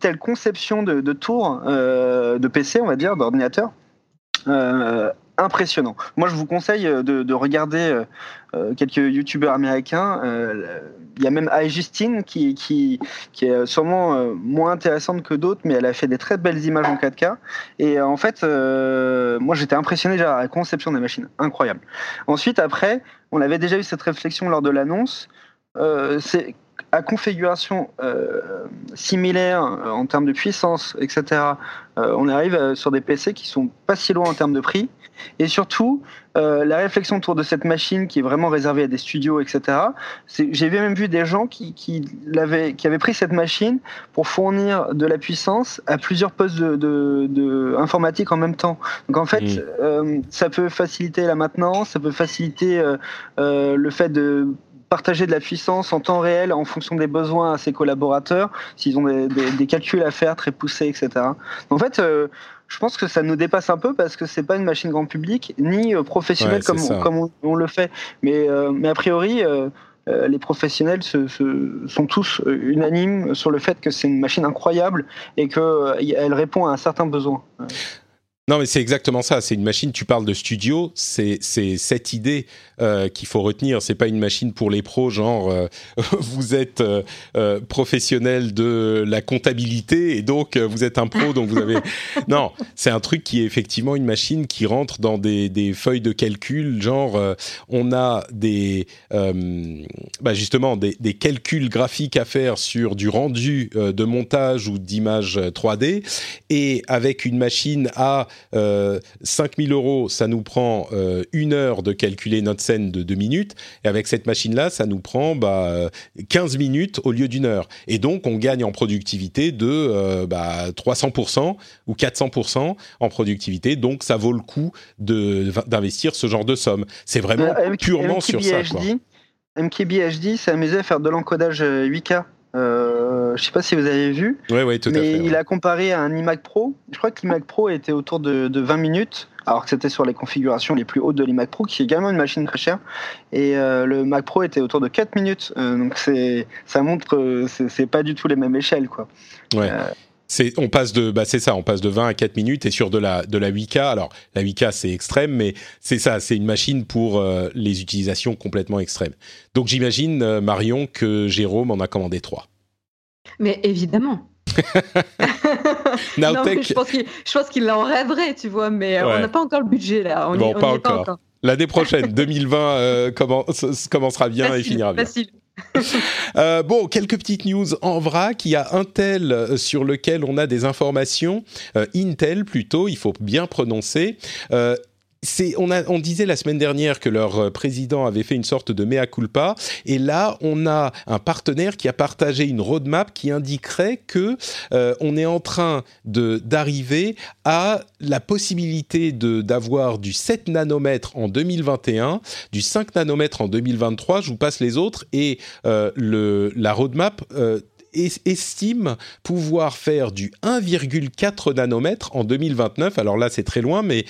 telle conception de, de tour euh, de PC, on va dire, d'ordinateur. Euh, impressionnant. Moi, je vous conseille de, de regarder quelques youtubeurs américains. Il y a même Justine qui, qui, est sûrement moins intéressante que d'autres, mais elle a fait des très belles images en 4K. Et en fait, moi, j'étais impressionné déjà à la conception des machines. Incroyable. Ensuite, après, on avait déjà eu cette réflexion lors de l'annonce. Euh, c'est à configuration euh, similaire euh, en termes de puissance, etc. on arrive sur des PC qui sont pas si loin en termes de prix. Et surtout, la réflexion autour de cette machine qui est vraiment réservée à des studios, etc. J'ai même vu des gens qui, qui, qui avaient pris cette machine pour fournir de la puissance à plusieurs postes de, de, de informatique en même temps. Donc en fait, mmh. ça peut faciliter la maintenance, ça peut faciliter le fait de partager de la puissance en temps réel en fonction des besoins à ses collaborateurs, s'ils ont des, calculs à faire très poussés, etc. En fait, euh, je pense que ça nous dépasse un peu parce que c'est pas une machine grand public ni euh, professionnelle comme, on, comme on, le fait. Mais, euh, mais a priori, les professionnels se, sont tous unanimes sur le fait que c'est une machine incroyable et qu'elle répond à un certain besoin. Non, mais c'est exactement ça. C'est une machine. Tu parles de studio. C'est cette idée euh, qu'il faut retenir. C'est pas une machine pour les pros, genre euh, vous êtes euh, professionnel de la comptabilité et donc vous êtes un pro, donc vous avez. non, c'est un truc qui est effectivement une machine qui rentre dans des, des feuilles de calcul. Genre, on a des bah justement des, des, calculs graphiques à faire sur du rendu de montage ou d'image 3D et avec une machine à euh, 5000 euros, ça nous prend euh, une heure de calculer notre scène de deux minutes, et avec cette machine-là, ça nous prend bah, 15 minutes au lieu d'une heure. Et donc, on gagne en productivité de euh, bah, 300% ou 400% en productivité, donc ça vaut le coup d'investir ce genre de somme. C'est vraiment euh, purement sur ça. Quoi. MKBHD s'est amusé à faire de l'encodage 8K euh, je sais pas si vous avez vu. Tout mais à fait. Il a comparé à un iMac Pro. Je crois que l'iMac Pro était autour de, 20 minutes, alors que c'était sur les configurations les plus hautes de l'iMac Pro, qui est également une machine très chère. Et euh, le Mac Pro était autour de 4 minutes. Euh, donc c'est, ça montre que c'est pas du tout les mêmes échelles, quoi. Ouais. C'est, on passe de, bah c'est ça, on passe de 20 à 4 minutes et sur de la, de la 8K. Alors, la 8K, c'est extrême, mais c'est ça, c'est une machine pour les utilisations complètement extrêmes. Donc, j'imagine, Marion, que Jérôme en a commandé 3. Mais évidemment. non, je pense qu'il en rêverait, tu vois, mais on n'a pas encore le budget là. On bon, pas, encore. L'année prochaine, 2020, euh, commencera bien et finira bien. Facile. euh, bon, quelques petites news en vrac. Il y a Intel euh, sur lequel on a des informations. Euh, Intel plutôt, il faut bien prononcer. On, on, disait la semaine dernière que leur euh, président avait fait une sorte de mea culpa, et là on a un partenaire qui a partagé une roadmap qui indiquerait que euh, on est en train d'arriver à la possibilité d'avoir du 7 nanomètres en 2021, du 5 nanomètres en 2023. Je vous passe les autres et euh, le, la roadmap estime pouvoir faire du 1,4 nanomètres en 2029. Alors là, c'est très loin, mais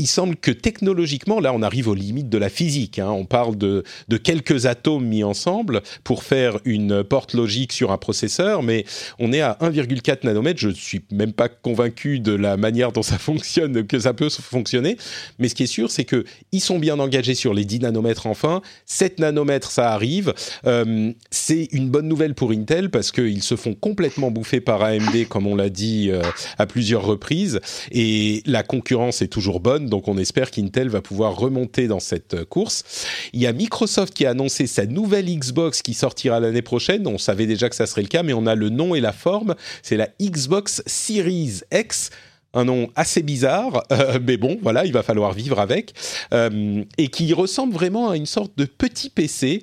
il semble que technologiquement, là, on arrive aux limites de la physique. Hein. On parle de, de, quelques atomes mis ensemble pour faire une porte logique sur un processeur, mais on est à 1,4 nanomètres. Je ne suis même pas convaincu de la manière dont ça fonctionne, que ça peut fonctionner. Mais ce qui est sûr, c'est que ils sont bien engagés sur les 10 nanomètres enfin. 7 nanomètres, ça arrive. Euh, c'est une bonne nouvelle pour Intel parce qu'ils se font complètement bouffer par AMD, comme on l'a dit euh, à plusieurs reprises. Et la concurrence est toujours bonne donc on espère qu'Intel va pouvoir remonter dans cette euh, course. Il y a Microsoft qui a annoncé sa nouvelle Xbox qui sortira l'année prochaine. On savait déjà que ça serait le cas, mais on a le nom et la forme. C'est la Xbox Series X un nom assez bizarre, euh, mais bon, voilà, il va falloir vivre avec, euh, et qui ressemble vraiment à une sorte de petit PC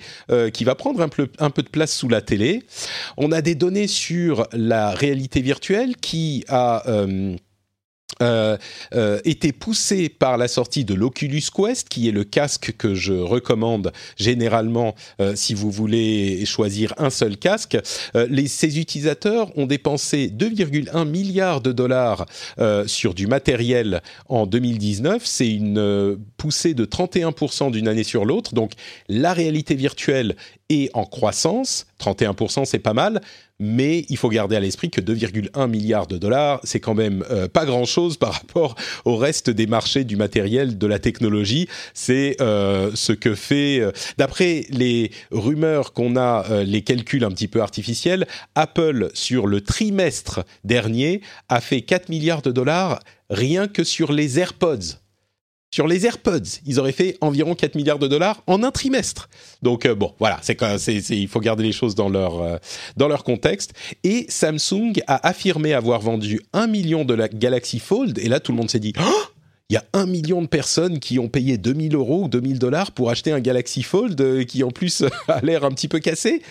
qui va prendre un peu, un peu de place sous la télé. On a des données sur la réalité virtuelle qui a euh, euh, été poussé par la sortie de l'Oculus Quest, qui est le casque que je recommande généralement euh, si vous voulez choisir un seul casque. les, ces utilisateurs ont dépensé 2,1 milliards de dollars sur du matériel en 2019. C'est une poussée de 31% d'une année sur l'autre. Donc la réalité virtuelle est en croissance. 31%, c'est pas mal mais il faut garder à l'esprit que 2,1 milliards de dollars, c'est quand même euh, pas grand-chose par rapport au reste des marchés du matériel, de la technologie. C'est euh, ce que fait, euh, d'après les rumeurs qu'on a, les calculs un petit peu artificiels, Apple sur le trimestre dernier a fait 4 milliards de dollars rien que sur les AirPods sur les AirPods, ils auraient fait environ 4 milliards de dollars en un trimestre. Donc euh, bon, voilà, c'est il faut garder les choses dans leur euh, dans leur contexte. Et Samsung a affirmé avoir vendu un million de la Galaxy Fold. Et là, tout le monde s'est dit. Oh il y a un million de personnes qui ont payé 2000 euros ou 2000 dollars pour acheter un Galaxy Fold euh, qui en plus a l'air un petit peu cassé.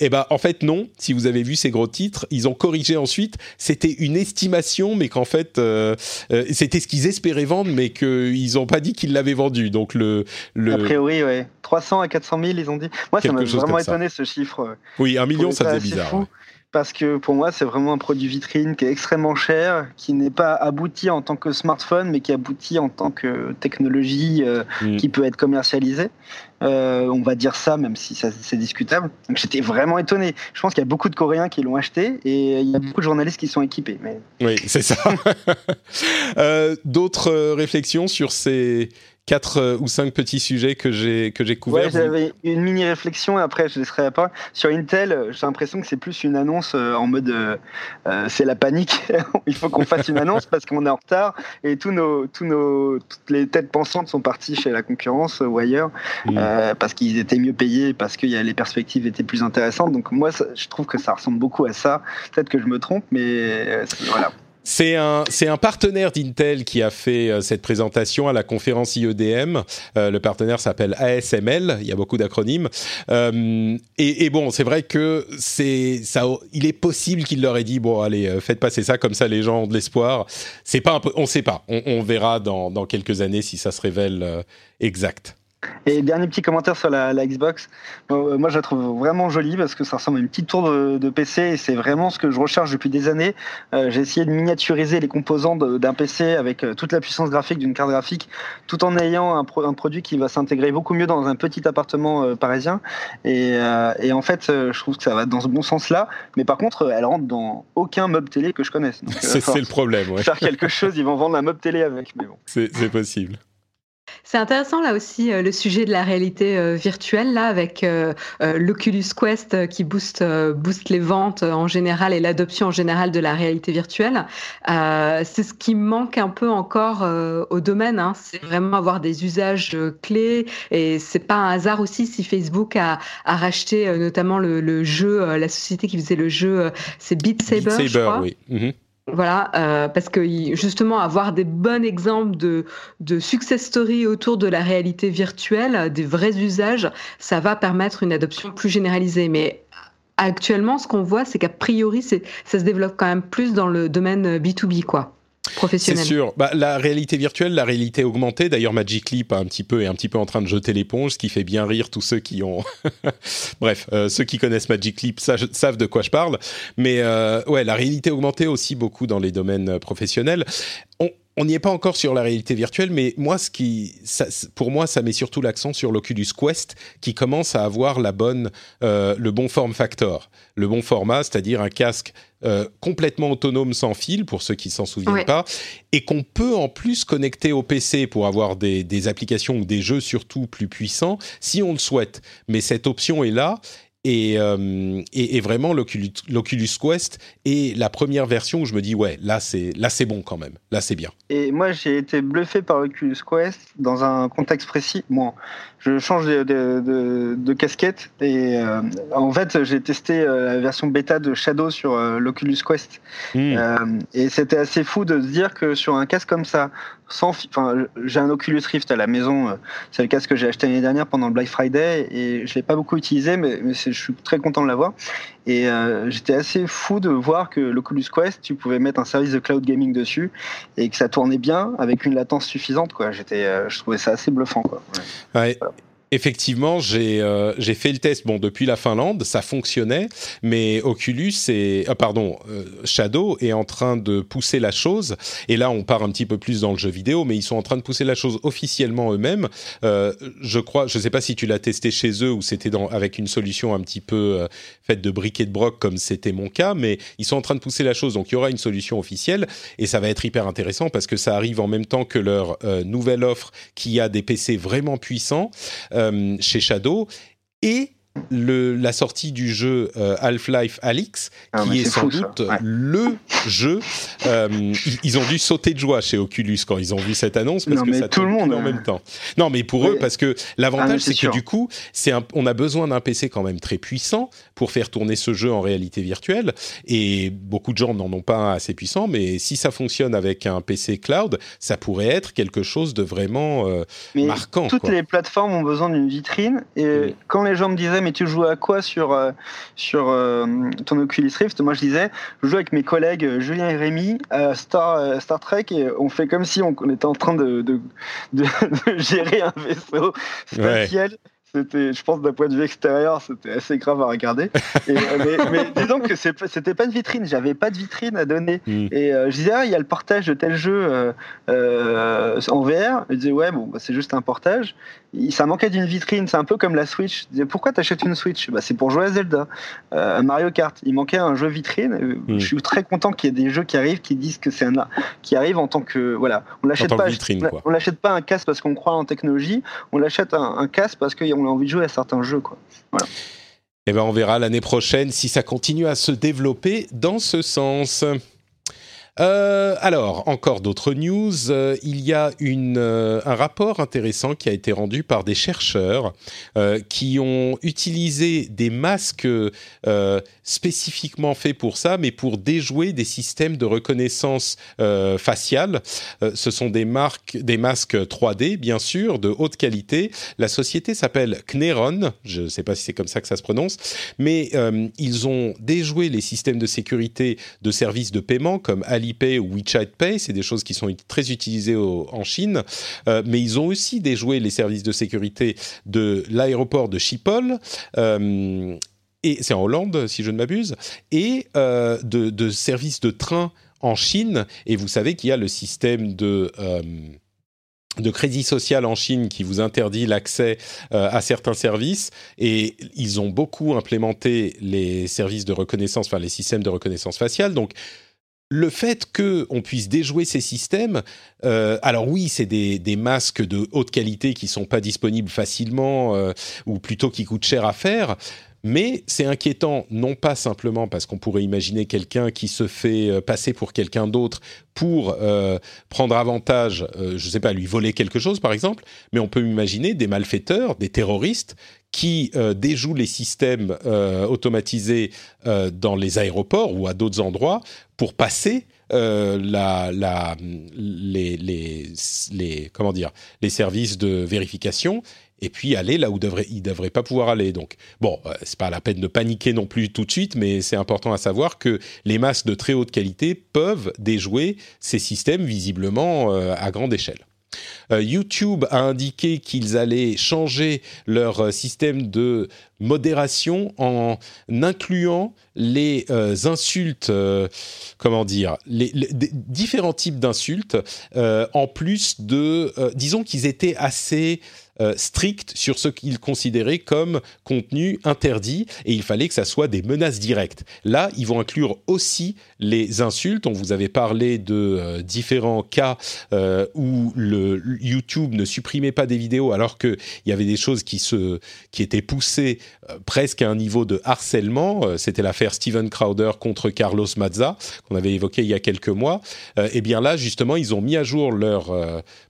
Eh ben, en fait, non. Si vous avez vu ces gros titres, ils ont corrigé ensuite. C'était une estimation, mais qu'en fait, euh, euh, c'était ce qu'ils espéraient vendre, mais qu'ils n'ont pas dit qu'ils l'avaient vendu. Donc le, le... A priori, ouais. 300 à 400 000, ils ont dit. Moi, ça m'a vraiment étonné ce chiffre. Oui, un million, ça faisait bizarre parce que pour moi, c'est vraiment un produit vitrine qui est extrêmement cher, qui n'est pas abouti en tant que smartphone, mais qui aboutit en tant que technologie euh, mm. qui peut être commercialisée. Euh, on va dire ça, même si c'est discutable. J'étais vraiment étonné. Je pense qu'il y a beaucoup de Coréens qui l'ont acheté et il y a beaucoup de journalistes qui sont équipés. Mais... Oui, c'est ça. euh, D'autres réflexions sur ces quatre euh, ou cinq petits sujets que j'ai que j'ai couverts. Ouais, j'avais une mini réflexion et après je laisserai la parole. Sur Intel, j'ai l'impression que c'est plus une annonce euh, en mode euh, c'est la panique. Il faut qu'on fasse une annonce parce qu'on est en retard et tous nos tous nos toutes les têtes pensantes sont parties chez la concurrence ou ailleurs mm. parce qu'ils étaient mieux payés parce que les perspectives étaient plus intéressantes. Donc moi je trouve que ça ressemble beaucoup à ça. Peut-être que je me trompe, mais voilà. C'est un, c'est un partenaire d'Intel qui a fait euh, cette présentation à la conférence IEDM. Euh, le partenaire s'appelle ASML. Il y a beaucoup d'acronymes. Euh, et, et, bon, c'est vrai que c'est ça. Il est possible qu'il leur ait dit bon, allez, euh, faites passer ça comme ça, les gens ont de l'espoir. C'est pas, un peu, on sait pas. On, on verra dans, dans, quelques années si ça se révèle exact. Et dernier petit commentaire sur la, la Xbox. Euh, moi, je la trouve vraiment jolie parce que ça ressemble à une petite tour de, de PC et c'est vraiment ce que je recherche depuis des années. Euh, j'ai essayé de miniaturiser les composants d'un PC avec euh, toute la puissance graphique d'une carte graphique, tout en ayant un, pro, un produit qui va s'intégrer beaucoup mieux dans un petit appartement euh, parisien. Et, et, en fait, je trouve que ça va dans ce bon sens-là. Mais par contre, elle rentre dans aucun meuble télé que je connaisse. C'est le problème. Ouais. Faire quelque chose, ils vont vendre un meuble télé avec. Mais bon. C'est possible. C'est intéressant là aussi euh, le sujet de la réalité euh, virtuelle là avec euh, l'Oculus Quest qui booste booste les ventes en général et l'adoption en général de la réalité virtuelle. c'est ce qui manque un peu encore au domaine. Hein. C'est vraiment avoir des usages clés et c'est pas un hasard aussi si Facebook a, a racheté notamment le, le, jeu, la société qui faisait le jeu, c'est Beat Saber. Beat Saber, je crois. oui. -hmm. Voilà, euh, parce que justement avoir des bons exemples de, de success story autour de la réalité virtuelle, des vrais usages, ça va permettre une adoption plus généralisée. Mais actuellement, ce qu'on voit, c'est qu'a priori, ça se développe quand même plus dans le domaine B2B, quoi. C'est sûr. Bah, la réalité virtuelle, la réalité augmentée. D'ailleurs, Magic Leap a un petit peu est un petit peu en train de jeter l'éponge, ce qui fait bien rire tous ceux qui ont. Bref, euh, ceux qui connaissent Magic Leap savent de quoi je parle. Mais euh, ouais, la réalité augmentée aussi beaucoup dans les domaines professionnels. On, on n'y est pas encore sur la réalité virtuelle, mais moi, ce qui, ça, pour moi, ça met surtout l'accent sur l'Oculus Quest, qui commence à avoir la bonne, euh, le bon form factor, le bon format, c'est-à-dire un casque euh, complètement autonome sans fil, pour ceux qui s'en souviennent Ouais. pas, et qu'on peut en plus connecter au PC pour avoir des, des applications ou des jeux surtout plus puissants, si on le souhaite. Mais cette option est là. Et, euh, et, et, vraiment, l'Oculus Quest est la première version où je me dis, ouais, là c'est là c'est bon quand même, là c'est bien. Et moi, j'ai été bluffé par l'Oculus Quest dans un contexte précis. Je change de, de, de, de casquette et euh, en fait, j'ai testé euh, la version bêta de Shadow sur euh, l'Oculus Quest. Mm. et c'était assez fou de se dire que sur un casque comme ça, sans, enfin, j'ai un Oculus Rift à la maison. C'est le casque que j'ai acheté l'année dernière pendant le Black Friday et je l'ai pas beaucoup utilisé, mais, mais je suis très content de l'avoir. Et euh, j'étais assez fou de voir que l'Oculus Quest, tu pouvais mettre un service de cloud gaming dessus et que ça tournait bien avec une latence suffisante. Quoi. J'étais, euh, je trouvais ça assez bluffant. Quoi. Ouais. ouais. Voilà effectivement, j'ai euh, fait le test. Bon, depuis la Finlande, ça fonctionnait, mais Oculus est, ah, pardon, euh, Shadow est en train de pousser la chose. Et là, on part un petit peu plus dans le jeu vidéo, mais ils sont en train de pousser la chose officiellement eux-mêmes. Euh, je crois, je sais pas si tu l'as testé chez eux ou c'était avec une solution un petit peu euh, faite de briques et de broc comme c'était mon cas, mais ils sont en train de pousser la chose. Donc, il y aura une solution officielle et ça va être hyper intéressant parce que ça arrive en même temps que leur euh, nouvelle offre qui a des PC vraiment puissants euh, chez Shadow. Et le, la sortie du jeu euh, Half-Life Alyx, ah, qui est, est, sans fou, doute ouais. le jeu. Euh, ils, ils, ont dû sauter de joie chez Oculus quand ils ont vu cette annonce parce non, que ça tout le monde en même temps. Non, mais pour oui. eux, parce que l'avantage, ah, c'est que du coup, c'est on a besoin d'un PC quand même très puissant pour faire tourner ce jeu en réalité virtuelle. Et beaucoup de gens n'en ont pas un assez puissant, mais si ça fonctionne avec un PC cloud, ça pourrait être quelque chose de vraiment euh, marquant. Toutes quoi. les plateformes ont besoin d'une vitrine. Et oui. quand les gens me disaient, mais tu joues à quoi sur, euh, sur euh, ton Oculus Rift? Moi, je disais, je joue avec mes collègues euh, Julien et Rémi à Star, Star Trek et on fait comme si on, on était en train de, de, de, de, gérer un vaisseau spatial. Ouais c'était, je pense, d'un point de vue extérieur, c'était assez grave à regarder. Et, mais, mais, disons que c'était pas une vitrine, j'avais pas de vitrine à donner. Mm. Et euh, je disais, ah, il y a le portage de tel jeu euh, euh, en VR. Je disais, ouais, bon, bah, c'est juste un portage. Et ça manquait d'une vitrine, c'est un peu comme la Switch. Je disais, pourquoi t'achètes une Switch? Bah, C'est pour jouer à Zelda, à Mario Kart. Il manquait un jeu vitrine. Mm. Je suis très content qu'il y ait des jeux qui arrivent qui disent que c'est un qui arrive en tant que voilà, on l'achète pas, vitrine, on l'achète pas un casque parce qu'on croit en technologie, on l'achète un, un casque parce qu'on a envie de jouer à certains jeux. Quoi. Voilà. Eh ben, on verra l'année prochaine si ça continue à se développer dans ce sens. Euh, alors, encore d'autres news. Euh, il y a euh, un rapport intéressant qui a été rendu par des chercheurs qui ont utilisé des masques spécifiquement faits pour ça, mais pour déjouer des systèmes de reconnaissance faciale. ce sont des, marques, des masques 3D, bien sûr, de haute qualité. La société s'appelle Kneron. Je ne sais pas si c'est comme ça que ça se prononce, mais ils ont déjoué les systèmes de sécurité de services de paiement comme Ali Alipay ou WeChat Pay, c'est des choses qui sont très utilisées en Chine, euh, mais ils ont aussi déjoué les services de sécurité de l'aéroport de Schiphol. Euh, et c'est en Hollande, si je ne m'abuse, et euh, de, services de train en Chine. Et vous savez qu'il y a le système de de crédit social en Chine qui vous interdit l'accès à certains services et ils ont beaucoup implémenté les services de reconnaissance, enfin les systèmes de reconnaissance faciale. Donc le fait qu'on puisse déjouer ces systèmes, euh, alors oui, c'est des, masques de haute qualité qui sont pas disponibles facilement, euh, ou plutôt qui coûtent cher à faire, mais c'est inquiétant non pas simplement parce qu'on pourrait imaginer quelqu'un qui se fait euh, passer pour quelqu'un d'autre pour prendre avantage, je ne sais pas, lui voler quelque chose par exemple, mais on peut imaginer des malfaiteurs, des terroristes qui déjouent les systèmes automatisés dans les aéroports ou à d'autres endroits pour passer euh, la, la, les, les, les, comment dire, les services de vérification et puis aller là où devrait, il ne devrait pas pouvoir aller. Donc, bon, euh, c'est pas la peine de paniquer non plus tout de suite, mais c'est important à savoir que les masques de très haute qualité peuvent déjouer ces systèmes visiblement euh, à grande échelle. Euh, YouTube a indiqué qu'ils allaient changer leur euh, système de modération en incluant les euh, insultes, comment dire, les, différents types d'insultes, en plus de, disons qu'ils étaient assez euh, strict sur ce qu'ils considéraient comme contenu interdit et il fallait que ça soit des menaces directes. Là, ils vont inclure aussi les insultes. On vous avait parlé de euh, différents cas euh, où le YouTube ne supprimait pas des vidéos alors qu'il y avait des choses qui, se, qui étaient poussées presque à un niveau de harcèlement. C'était l'affaire Steven Crowder contre Carlos Mazza qu'on avait évoqué il y a quelques mois. et eh bien là, justement, ils ont mis à jour leur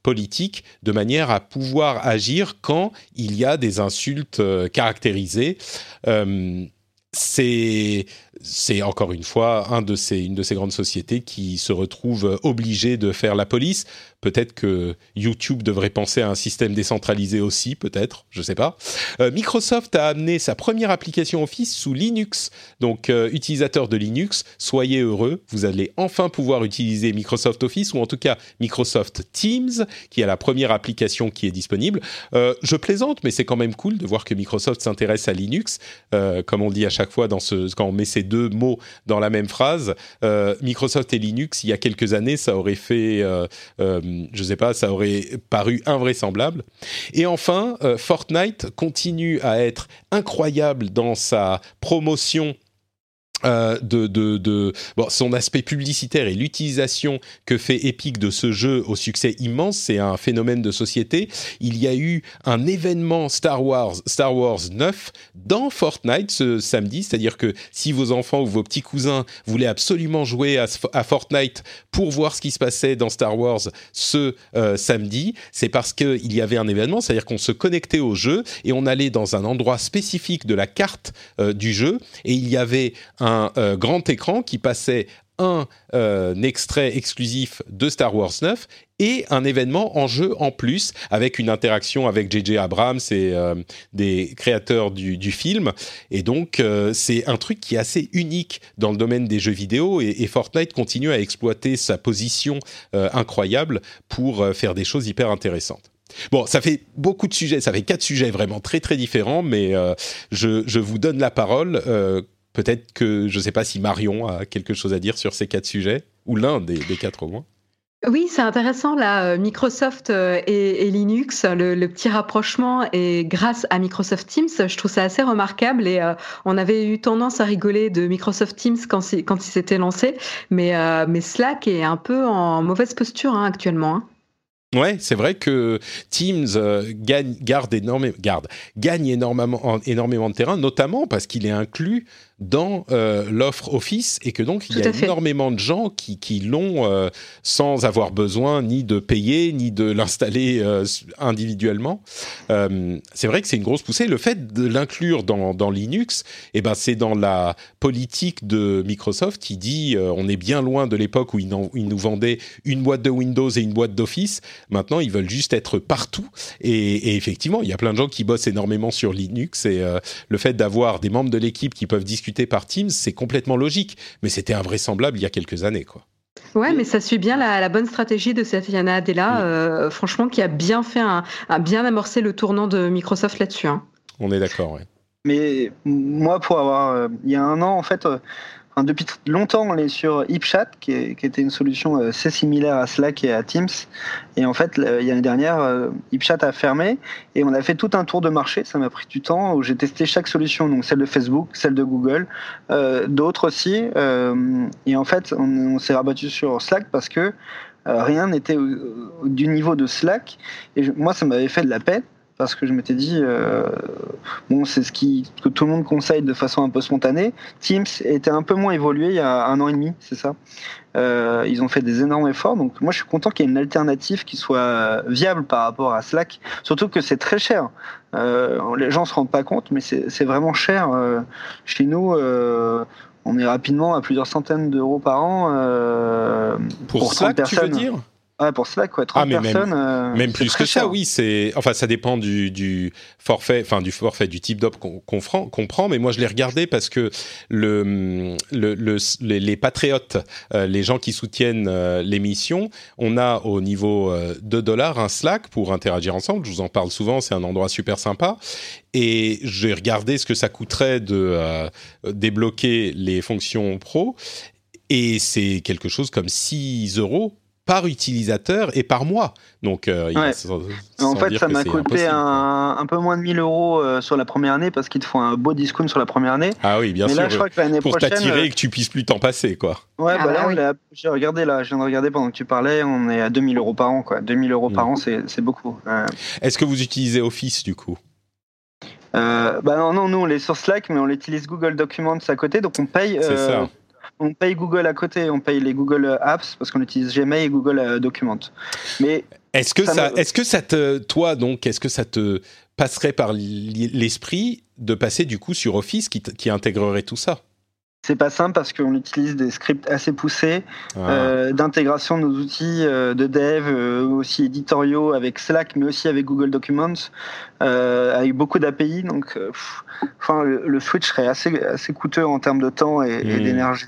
politique de manière à pouvoir agir quand il y a des insultes euh, caractérisées. Euh, c'est encore une fois une de ces grandes sociétés qui se retrouve obligée de faire la police. Peut-être que YouTube devrait penser à un système décentralisé aussi, peut-être, je ne sais pas. Euh, Microsoft a amené sa première application Office sous Linux. Donc, euh, utilisateurs de Linux, soyez heureux, vous allez enfin pouvoir utiliser Microsoft Office ou en tout cas Microsoft Teams, qui est la première application qui est disponible. Euh, je plaisante, mais c'est quand même cool de voir que Microsoft s'intéresse à Linux, comme on dit à chaque fois dans ce, quand on met ces deux mots dans la même phrase. Microsoft et Linux, il y a quelques années, ça aurait fait je ne sais pas, ça aurait paru invraisemblable. Et enfin, euh, Fortnite continue à être incroyable dans sa promotion euh, de, de, de bon, son aspect publicitaire et l'utilisation que fait Epic de ce jeu au succès immense, c'est un phénomène de société. Il y a eu un événement Star Wars, Star Wars 9 dans Fortnite ce samedi, c'est-à-dire que si vos enfants ou vos petits cousins voulaient absolument jouer à, à Fortnite pour voir ce qui se passait dans Star Wars ce euh, samedi, c'est parce qu'il y avait un événement, c'est-à-dire qu'on se connectait au jeu et on allait dans un endroit spécifique de la carte euh, du jeu et il y avait un un euh, grand écran qui passait un euh, extrait exclusif de Star Wars 9 et un événement en jeu en plus avec une interaction avec JJ Abrams et euh, des créateurs du, film. Et donc c'est un truc qui est assez unique dans le domaine des jeux vidéo et, et Fortnite continue à exploiter sa position incroyable pour faire des choses hyper intéressantes. Bon, ça fait beaucoup de sujets, ça fait quatre sujets vraiment très très différents, mais je, je, vous donne la parole. Peut-être que je ne sais pas si Marion a quelque chose à dire sur ces quatre sujets, ou l'un des, quatre au moins. Oui, c'est intéressant là, euh, Microsoft euh, et, Linux, le, petit rapprochement et grâce à Microsoft Teams, je trouve ça assez remarquable et euh, on avait eu tendance à rigoler de Microsoft Teams quand, quand il s'était lancé, mais, mais Slack est un peu en mauvaise posture hein, actuellement. Hein. Ouais, c'est vrai que Teams gagne, garde énormément, garde, gagne énormément, énormément de terrain, notamment parce qu'il est inclus dans euh, l'offre Office et que donc il y a énormément de gens qui, qui l'ont euh, sans avoir besoin ni de payer ni de l'installer euh, individuellement. c'est vrai que c'est une grosse poussée. Le fait de l'inclure dans, dans, Linux, eh ben c'est dans la politique de Microsoft qui dit on est bien loin de l'époque où ils, ils, nous vendaient une boîte de Windows et une boîte d'Office. Maintenant, ils veulent juste être partout. Et, et, effectivement, il y a plein de gens qui bossent énormément sur Linux et le fait d'avoir des membres de l'équipe qui peuvent discuter par Teams, c'est complètement logique, mais c'était invraisemblable il y a quelques années, quoi. Ouais, mais ça suit bien la, bonne stratégie de Satya Adela, euh, franchement, qui a bien fait un, bien amorcé le tournant de Microsoft là-dessus. Hein. On est d'accord, ouais. Mais moi, pour avoir, euh, il y a un an, en fait, euh, depuis longtemps, on est sur HipChat, qui, était une solution euh, assez similaire à Slack et à Teams. Et en fait, l'année dernière, euh, HipChat a fermé et on a fait tout un tour de marché. Ça m'a pris du temps où j'ai testé chaque solution, donc celle de Facebook, celle de Google, euh, d'autres aussi. et en fait, on, s'est rabattu sur Slack parce que rien n'était du niveau de Slack. Et moi, ça m'avait fait de la peine parce que je m'étais dit, euh, bon, c'est ce qui, que tout le monde conseille de façon un peu spontanée. Teams était un peu moins évolué il y a un an et demi, c'est ça. Euh, ils ont fait des énormes efforts, donc moi je suis content qu'il y ait une alternative qui soit viable par rapport à Slack, surtout que c'est très cher. Euh, les gens se rendent pas compte, mais c'est vraiment cher. Euh, chez nous, euh, on est rapidement à plusieurs centaines d'euros par an euh, pour, pour Slack, personnes. tu veux dire? Ouais, pour Slack, quoi. 30 ah, personnes. Même, même plus que ça, oui. C'est, enfin, ça dépend du, du forfait, enfin, du forfait, du type d'op qu'on, qu'on, prend. Mais moi, je l'ai regardé parce que le, le, le les, patriotes, euh, les gens qui soutiennent euh, l'émission, on a au niveau euh, de dollars un Slack pour interagir ensemble. Je vous en parle souvent. C'est un endroit super sympa. Et j'ai regardé ce que ça coûterait de débloquer les fonctions pro. Et c'est quelque chose comme 6 euros par utilisateur et par mois. Donc, euh, en fait, ça m'a coûté un, peu moins de 1000 euros euh, sur la première année parce qu'ils te font un beau discount sur la première année. Ah oui, bien sûr. Là, je crois que l'année pour t'attirer euh, et que tu puisses plus t'en passer, quoi. Ouais, bah ah là, j'ai regardé là, je viens de regarder pendant que tu parlais, on est à 2000 euros par an, quoi. 2000 euros par mm. an, c'est beaucoup. Est-ce que vous utilisez Office du coup? Bah non, non, nous on est sur Slack, mais on utilise Google Documents à côté, donc on paye. C'est ça on paye Google à côté, on paye les Google Apps parce qu'on utilise Gmail et Google euh, Documents. Mais est-ce que ça, est-ce que ça te, toi donc, est-ce que ça te passerait par l'esprit de passer du coup sur Office qui, qui intégrerait tout ça? C'est pas simple parce qu'on utilise des scripts assez poussés ah. euh, d'intégration de nos outils euh, de dev, aussi éditoriaux avec Slack, mais aussi avec Google Documents, avec beaucoup d'API. Donc, enfin, le, switch serait assez, assez coûteux en termes de temps et hmm. d'énergie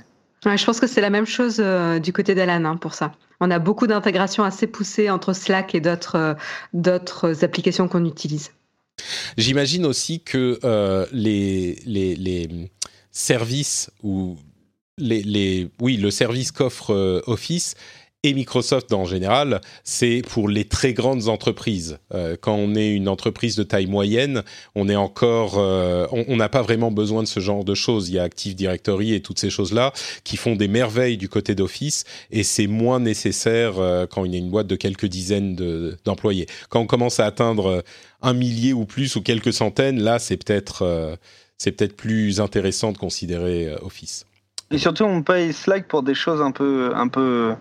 je pense que c'est la même chose euh, du côté d'Alan hein, pour ça. On a beaucoup d'intégrations assez poussées entre Slack et d'autres euh, d'autres applications qu'on utilise. J'imagine aussi que euh, les, services ou les, oui, le service qu'offre Office et Microsoft en général, c'est pour les très grandes entreprises. Euh, quand on est une entreprise de taille moyenne, on est encore, euh, on n'a pas vraiment besoin de ce genre de choses. Il y a Active Directory et toutes ces choses-là qui font des merveilles du côté d'Office, et c'est moins nécessaire euh, quand il y a une boîte de quelques dizaines d'employés. quand on commence à atteindre un millier ou plus ou quelques centaines, là, c'est peut-être c'est peut-être plus intéressant de considérer Office. Et surtout, on paye Slack pour des choses un peu, un peu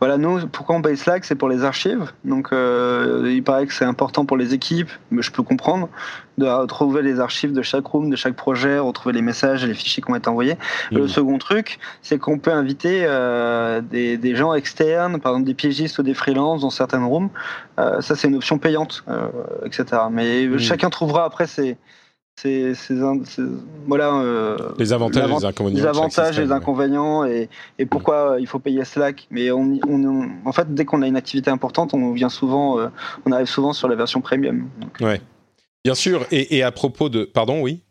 voilà, nous, pourquoi on paye Slack C'est pour les archives. Donc, euh, il paraît que c'est important pour les équipes, mais je peux comprendre, de retrouver les archives de chaque room, de chaque projet, retrouver les messages et les fichiers qui ont été envoyés. Le mmh. second truc, c'est qu'on peut inviter euh, des, des, gens externes, par exemple des piégistes ou des freelances dans certaines rooms. Euh, ça, c'est une option payante, euh, etc. Mais mmh. chacun trouvera après ses c'est voilà euh, les avantages et les inconvénients les avantages et les inconvénients et, et pourquoi il faut payer Slack. Mais on, on en fait dès qu'on a une activité importante on vient souvent euh, on arrive souvent sur la version premium. Ouais. Bien sûr. Et, et à propos de pardon oui?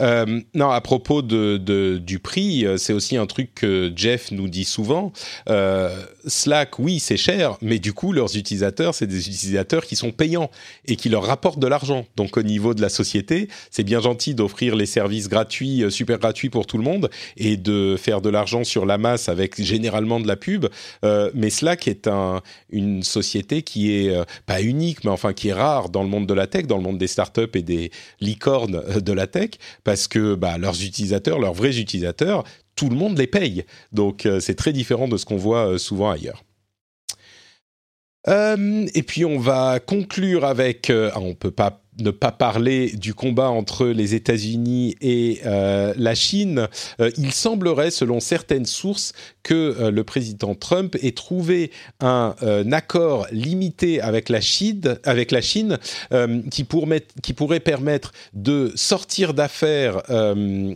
Euh, non, à propos de, du prix, euh, c'est aussi un truc que Jeff nous dit souvent. Euh, Slack, oui, c'est cher, mais du coup, leurs utilisateurs, c'est des utilisateurs qui sont payants et qui leur rapportent de l'argent. Donc, au niveau de la société, c'est bien gentil d'offrir les services gratuits, super gratuits pour tout le monde et de faire de l'argent sur la masse avec généralement de la pub. mais Slack est un, une société qui est pas unique, mais enfin qui est rare dans le monde de la tech, dans le monde des startups et des licornes de la tech parce que bah, leurs utilisateurs, leurs vrais utilisateurs, tout le monde les paye. Donc c'est très différent de ce qu'on voit souvent ailleurs. et puis on va conclure avec, ah, on peut pas ne pas parler du combat entre les États-Unis et euh, la Chine, euh, il semblerait, selon certaines sources, que euh, le président Trump ait trouvé un, accord limité avec la Chine, qui, pourrait permettre de sortir d'affaires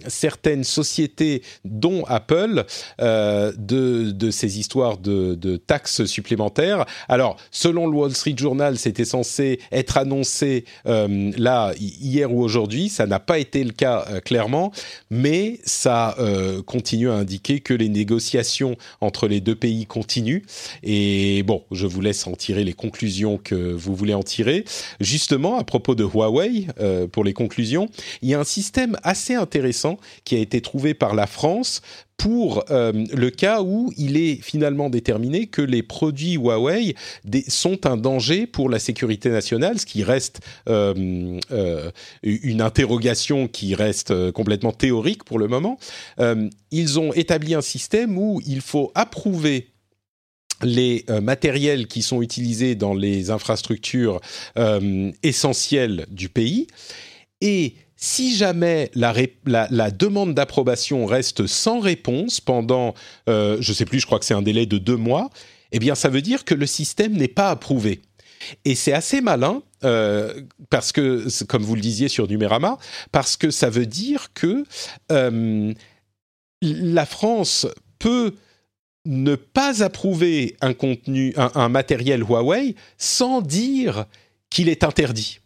certaines sociétés, dont Apple, de, ces histoires de, taxes supplémentaires. Alors, selon le Wall Street Journal, c'était censé être annoncé là hier ou aujourd'hui. Ça n'a pas été le cas euh, clairement, mais ça euh, continue à indiquer que les négociations entre les deux pays continuent. Et bon, je vous laisse en tirer les conclusions que vous voulez en tirer. Justement, à propos de Huawei, pour les conclusions, il y a un système assez intéressant qui a été trouvé par la France pour euh, le cas où il est finalement déterminé que les produits Huawei sont un danger pour la sécurité nationale, ce qui reste euh, euh, une interrogation qui reste complètement théorique pour le moment. ils ont établi un système où il faut approuver les matériels qui sont utilisés dans les infrastructures essentielles du pays et si jamais la, demande d'approbation reste sans réponse pendant, euh, je ne sais plus, je crois que c'est un délai de deux mois, eh bien ça veut dire que le système n'est pas approuvé. Et c'est assez malin, euh, parce que, comme vous le disiez sur Numérama, parce que ça veut dire que euh, la France peut ne pas approuver un contenu, un matériel Huawei sans dire qu'il est interdit.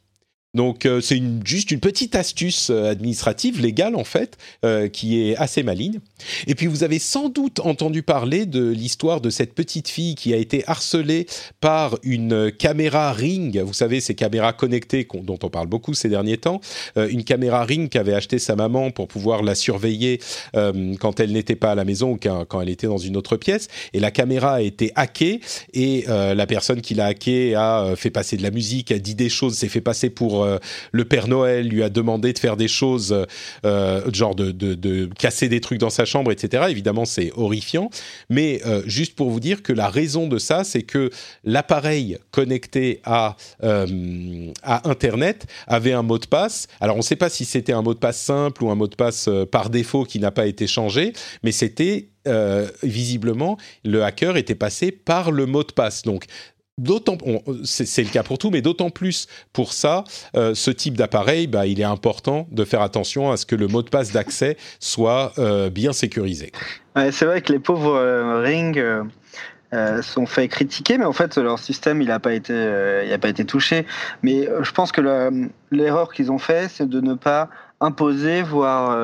Donc euh, c'est juste une petite astuce euh, administrative légale en fait euh, qui est assez maligne. Et puis vous avez sans doute entendu parler de l'histoire de cette petite fille qui a été harcelée par une caméra Ring. Vous savez ces caméras connectées dont on parle beaucoup ces derniers temps. une caméra Ring qu'avait acheté sa maman pour pouvoir la surveiller quand elle n'était pas à la maison ou quand, elle était dans une autre pièce. Et la caméra a été hackée et la personne qui l'a hackée a fait passer de la musique, a dit des choses, s'est fait passer pour euh, le Père Noël lui a demandé de faire des choses, euh, genre de, casser des trucs dans sa chambre, etc. Évidemment, c'est horrifiant. Mais euh, juste pour vous dire que la raison de ça, c'est que l'appareil connecté à Internet avait un mot de passe. Alors, on ne sait pas si c'était un mot de passe simple ou un mot de passe par défaut qui n'a pas été changé, mais c'était visiblement, le hacker était passé par le mot de passe. Donc, d'autant, c'est le cas pour tout, mais d'autant plus pour ça, euh, ce type d'appareil, bah, il est important de faire attention à ce que le mot de passe d'accès soit euh, bien sécurisé. c'est vrai que les pauvres euh, Ring sont fait critiquer, mais en fait leur système il n'a pas été, il a pas été touché. Mais je pense que l'erreur qu'ils ont fait, c'est de ne pas imposer, voire,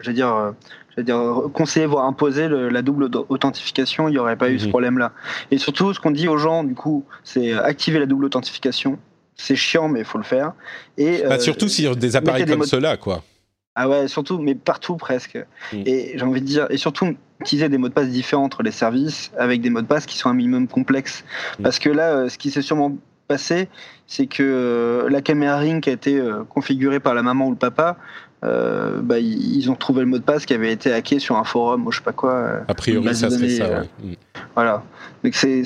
je veux dire c'est-à-dire conseiller, voire imposer la double authentification, il n'y aurait pas eu ce mhm. problème-là. Et surtout, ce qu'on dit aux gens, du coup, c'est activer la double authentification. C'est chiant, mais il faut le faire. Et bah, surtout sur des appareils comme ceux-là, quoi. Ah ouais, surtout, mais partout presque. Mhm. Et j'ai envie de dire, et surtout utiliser des mots de passe différents entre les services avec des mots de passe qui sont un minimum complexes. Mhm. Parce que là, euh, ce qui s'est sûrement passé, c'est que euh, la caméra Ring qui a été euh, configurée par la maman ou le papa, euh, bah, ils ont trouvé le mot de passe qui avait été hacké sur un forum ou je sais pas quoi. Euh, a priori, ça serait ça. Mm. Voilà. Donc c'est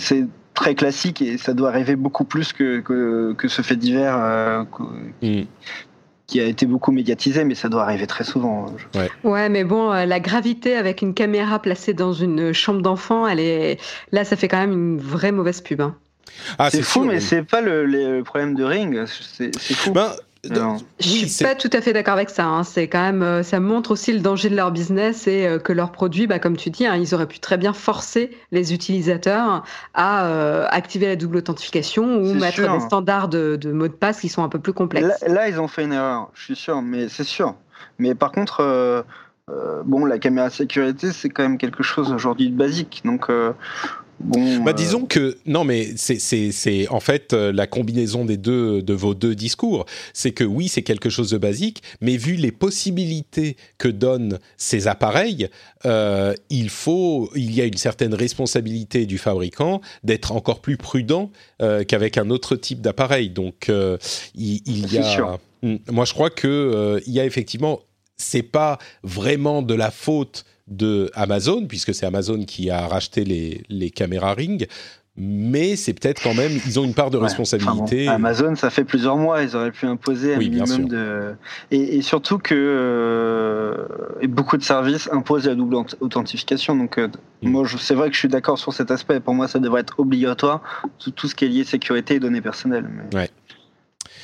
très classique et ça doit arriver beaucoup plus que, que, ce fait divers euh, mm. qui a été beaucoup médiatisé, mais ça doit arriver très souvent. Ouais, ouais mais bon, la gravité avec une caméra placée dans une chambre d'enfant, elle est là, ça fait quand même une vraie mauvaise pub. Hein. Ah, c'est fou, mais c'est pas le, problème de Ring. C'est fou. Ben, je suis pas tout à fait d'accord avec ça. Hein. C'est quand même, euh, ça montre aussi le danger de leur business et euh, que leurs produits, bah, comme tu dis, hein, ils auraient pu très bien forcer les utilisateurs à euh, activer la double authentification ou mettre des standards de, de, mots de passe qui sont un peu plus complexes. Là, ils ont fait une erreur, je suis sûr, mais c'est sûr. Mais par contre, bon, la caméra sécurité, c'est quand même quelque chose aujourd'hui de basique. Donc, bah, disons que non, mais c'est en fait euh, la combinaison des deux de vos deux discours. C'est que oui, c'est quelque chose de basique, mais vu les possibilités que donnent ces appareils, euh, il faut, il y a une certaine responsabilité du fabricant d'être encore plus prudent euh, qu'avec un autre type d'appareil. Donc il, il, y a. Mm. Moi, je crois que il y a effectivement, c'est pas vraiment de la faute de Amazon, puisque c'est Amazon qui a racheté les, les caméras Ring, mais c'est peut-être quand même, ils ont une part de responsabilité. Amazon, ça fait plusieurs mois, ils auraient pu imposer un minimum de. Et, surtout que euh, beaucoup de services imposent la double authentification. Donc, euh, mm. moi, c'est vrai que je suis d'accord sur cet aspect. Pour moi, ça devrait être obligatoire, tout, tout ce qui est lié sécurité et données personnelles. Ouais.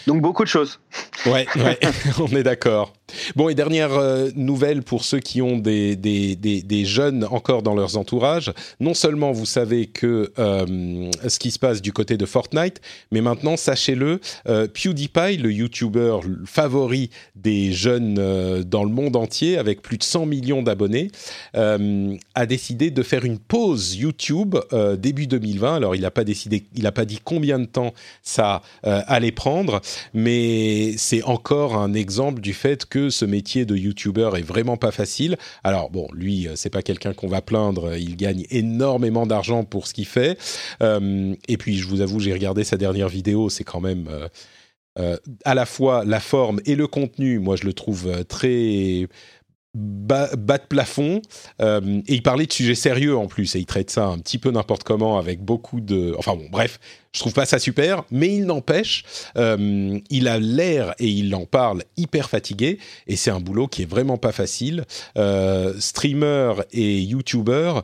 Donc beaucoup de choses. Ouais, ouais on est d'accord. Bon, et dernière euh, nouvelle pour ceux qui ont des, des, des, jeunes encore dans leurs entourages. Non seulement vous savez que euh, ce qui se passe du côté de Fortnite, mais maintenant, sachez-le, euh, PewDiePie, le YouTuber favori des jeunes dans le monde entier, avec plus de 100 millions d'abonnés, a décidé de faire une pause YouTube début 2020. Alors, il n'a pas décidé, il n'a pas dit combien de temps ça allait prendre, mais c'est encore un exemple du fait que ce métier de YouTuber est vraiment pas facile. Alors bon, lui, euh, c'est pas quelqu'un qu'on va plaindre. Il gagne énormément d'argent pour ce qu'il fait. Euh, et puis, je vous avoue, j'ai regardé sa dernière vidéo. C'est quand même euh, à la fois la forme et le contenu. Moi, je le trouve très bas, de plafond. et il parlait de sujets sérieux en plus. Et il traite ça un petit peu n'importe comment avec beaucoup de. Enfin bon, bref, je trouve pas ça super, mais il n'empêche, euh, il a l'air et il en parle hyper fatigué, et c'est un boulot qui est vraiment pas facile. Euh, streamer et YouTuber,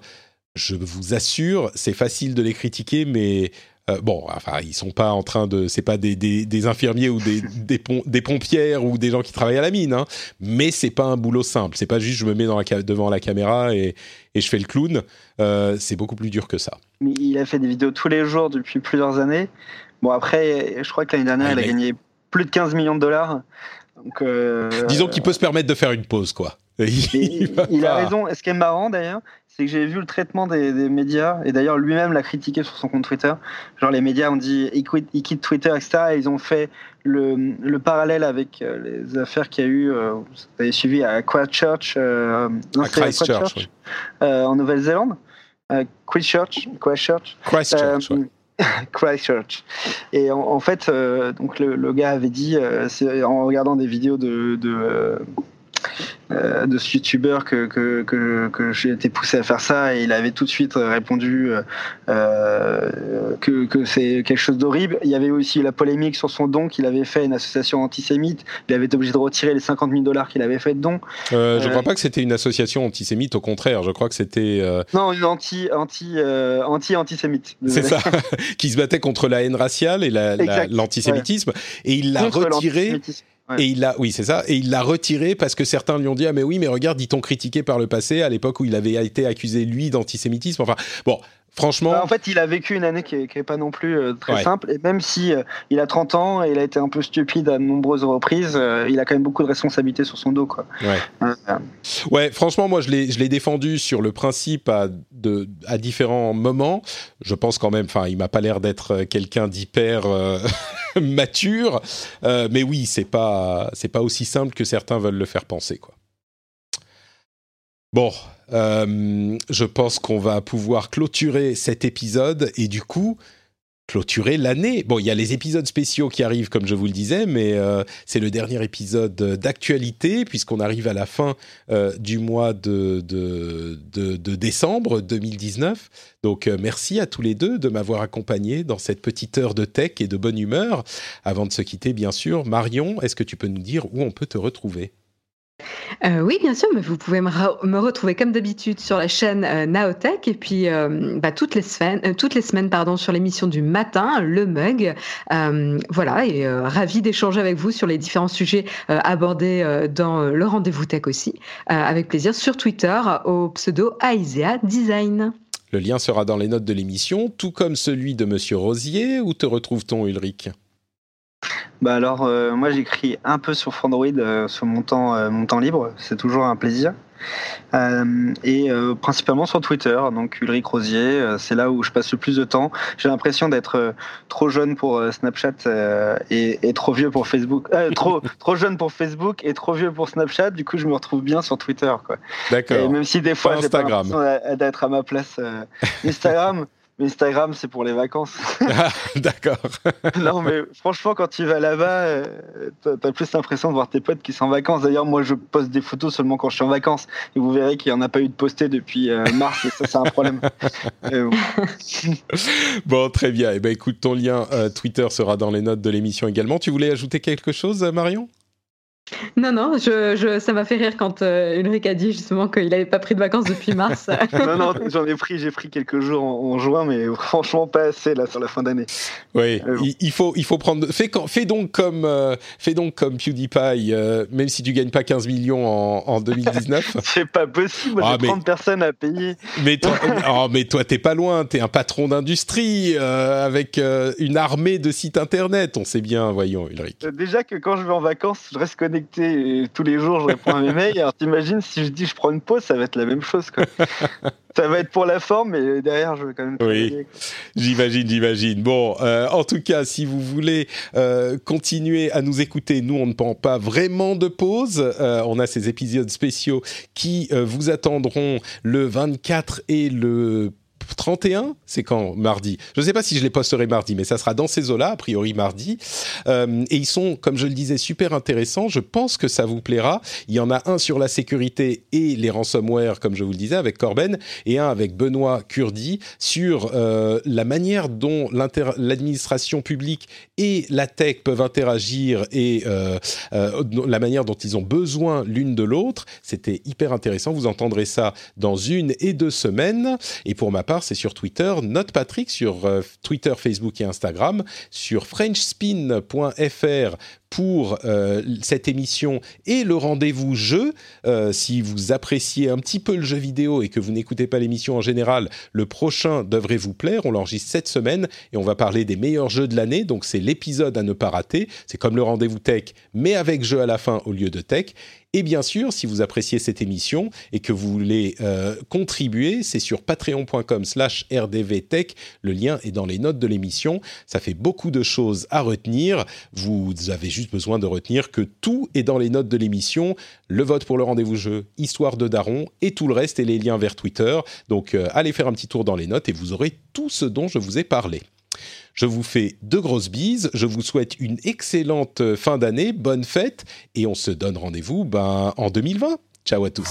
je vous assure, c'est facile de les critiquer, mais euh, bon, enfin, ils sont pas en train de, c'est pas des, des, infirmiers ou des, des, des, pompières ou des gens qui travaillent à la mine, hein, mais c'est pas un boulot simple. C'est pas juste je me mets dans la, devant la caméra et, et je fais le clown. Euh, c'est beaucoup plus dur que ça. Il a fait des vidéos tous les jours depuis plusieurs années. Bon après, je crois que l'année dernière, il a gagné plus de 15 millions de dollars. Donc, euh, Disons qu'il peut se permettre de faire une pause, quoi. Il, a raison. ce qui est marrant d'ailleurs, c'est que j'ai vu le traitement des, médias, et d'ailleurs lui-même l'a critiqué sur son compte Twitter. Genre les médias ont dit il quitte, Twitter, etc. Et ils ont fait le, parallèle avec euh, les affaires qu'il y a eu, euh, vous avez suivi à Christchurch, euh, Christchurch, en Nouvelle-Zélande. Christchurch, Christchurch. Christchurch. Christchurch. Et en, fait, donc le, gars avait dit, en regardant des vidéos de, de euh, de ce youtubeur que, que, que, que j'ai été poussé à faire ça et il avait tout de suite répondu euh, que, que c'est quelque chose d'horrible. Il y avait aussi la polémique sur son don qu'il avait fait à une association antisémite. Il avait été obligé de retirer les 50 000 dollars qu'il avait fait de don. Euh, je ne crois pas que c'était une association antisémite, au contraire, je crois que c'était... Non, une anti, anti, anti. C'est ça, qui se battait contre la haine raciale et l'antisémitisme. Et il l'a retiré et il l'a, oui, c'est ça. Et il l'a retiré parce que certains lui ont dit ah mais oui, mais regarde, dit-on critiqué par le passé à l'époque où il avait été accusé lui d'antisémitisme. Enfin bon. Franchement. Bah, en fait, il a vécu une année qui n'est pas non plus euh, très simple. Et même si euh, il a 30 ans et il a été un peu stupide à de nombreuses reprises, euh, il a quand même beaucoup de responsabilités sur son dos. Quoi. Ouais. ouais, franchement, moi, je l'ai défendu sur le principe à, de, à différents moments. Je pense quand même, enfin, il m'a pas l'air d'être quelqu'un d'hyper mature. mais oui, c'est pas, pas aussi simple que certains veulent le faire penser. Quoi. Bon, euh, je pense qu'on va pouvoir clôturer cet épisode et du coup clôturer l'année. Bon, il y a les épisodes spéciaux qui arrivent, comme je vous le disais, mais euh, c'est le dernier épisode d'actualité puisqu'on arrive à la fin euh, du mois de, de, décembre 2019. Donc, merci à tous les deux de m'avoir accompagné dans cette petite heure de tech et de bonne humeur. Avant de se quitter, bien sûr, Marion, est-ce que tu peux nous dire où on peut te retrouver? Euh, oui, bien sûr, mais vous pouvez me, retrouver comme d'habitude sur la chaîne euh, Naotech et puis euh, bah, toutes les semaines, toutes les semaines pardon, sur l'émission du matin, le mug. voilà, et ravi d'échanger avec vous sur les différents sujets abordés dans le rendez-vous tech aussi, avec plaisir sur Twitter au pseudo Aisea Design. Le lien sera dans les notes de l'émission, tout comme celui de Monsieur Rosier. Où te retrouve-t-on, Ulrich? Bah alors, euh, moi j'écris un peu sur Frandroid euh, sur mon temps, euh, mon temps libre, c'est toujours un plaisir. et principalement sur Twitter, donc Ulrich Rosier, c'est là où je passe le plus de temps. J'ai l'impression d'être trop jeune pour Snapchat et, et, trop vieux pour Facebook. trop, trop jeune pour Facebook et trop vieux pour Snapchat, du coup je me retrouve bien sur Twitter. D'accord. Même si des fois j'ai pas l'impression d'être à ma place Instagram Instagram, c'est pour les vacances. Ah, d'accord. non, mais franchement, quand tu vas là-bas, euh, t'as as plus l'impression de voir tes potes qui sont en vacances. D'ailleurs, moi, je poste des photos seulement quand je suis en vacances. Et vous verrez qu'il n'y en a pas eu de posté depuis euh, mars, et ça, c'est un problème. bon. bon. très bien. Et eh ben, écoute, ton lien Twitter sera dans les notes de l'émission également. Tu voulais ajouter quelque chose, Marion? Non, non, je, ça m'a fait rire quand euh, Ulrich a dit justement qu'il n'avait pas pris de vacances depuis mars. non, non, j'en ai pris, j'ai pris quelques jours en, juin, mais franchement pas assez là sur la fin d'année. Oui, euh, il, faut, il faut prendre. Fais, fais donc comme, euh, fais donc comme PewDiePie, même si tu gagnes pas 15 millions en, en 2019. C'est pas possible, j'ai 30 ah, personnes à payer. Mais toi, oh, mais toi, t'es pas loin, t'es un patron d'industrie avec une armée de sites internet. On sait bien, voyons, Ulrich. Déjà que quand je vais en vacances, je reste connecté et tous les jours je réponds à mes mails. Alors t'imagines si je dis je prends une pause, ça va être la même chose. Quoi. ça va être pour la forme, mais derrière je vais quand même. Oui, j'imagine, j'imagine. Bon, euh, en tout cas, si vous voulez euh, continuer à nous écouter, nous on ne prend pas vraiment de pause. Euh, on a ces épisodes spéciaux qui vous attendront le 24 et le 31, c'est quand Mardi? Je ne sais pas si je les posterai mardi, mais ça sera dans ces eaux-là, a priori mardi. Euh, et ils sont, comme je le disais, super intéressants. Je pense que ça vous plaira. Il y en a un sur la sécurité et les ransomware, comme je vous le disais, avec Corben, et un avec Benoît Curdi sur euh, la manière dont l'administration publique et la tech peuvent interagir et euh, la manière dont ils ont besoin l'une de l'autre. C'était hyper intéressant. Vous entendrez ça dans une et deux semaines. Et pour ma part, c'est sur Twitter. Note Patrick sur euh, Twitter, Facebook et Instagram, sur FrenchSpin.fr pour euh, cette émission et le rendez-vous jeu. Euh, si vous appréciez un petit peu le jeu vidéo et que vous n'écoutez pas l'émission en général, le prochain devrait vous plaire. On l'enregistre cette semaine et on va parler des meilleurs jeux de l'année. Donc c'est l'épisode à ne pas rater. C'est comme le rendez-vous tech, mais avec jeu à la fin au lieu de tech. Et bien sûr, si vous appréciez cette émission et que vous voulez euh, contribuer, c'est sur patreon.com slash rdvtech. Le lien est dans les notes de l'émission. Ça fait beaucoup de choses à retenir. Vous avez besoin de retenir que tout est dans les notes de l'émission. Le vote pour le rendez-vous jeu, histoire de Daron et tout le reste et les liens vers Twitter. Donc euh, allez faire un petit tour dans les notes et vous aurez tout ce dont je vous ai parlé. Je vous fais de grosses bises, je vous souhaite une excellente fin d'année, bonne fête, et on se donne rendez-vous ben, en 2020. Ciao à tous.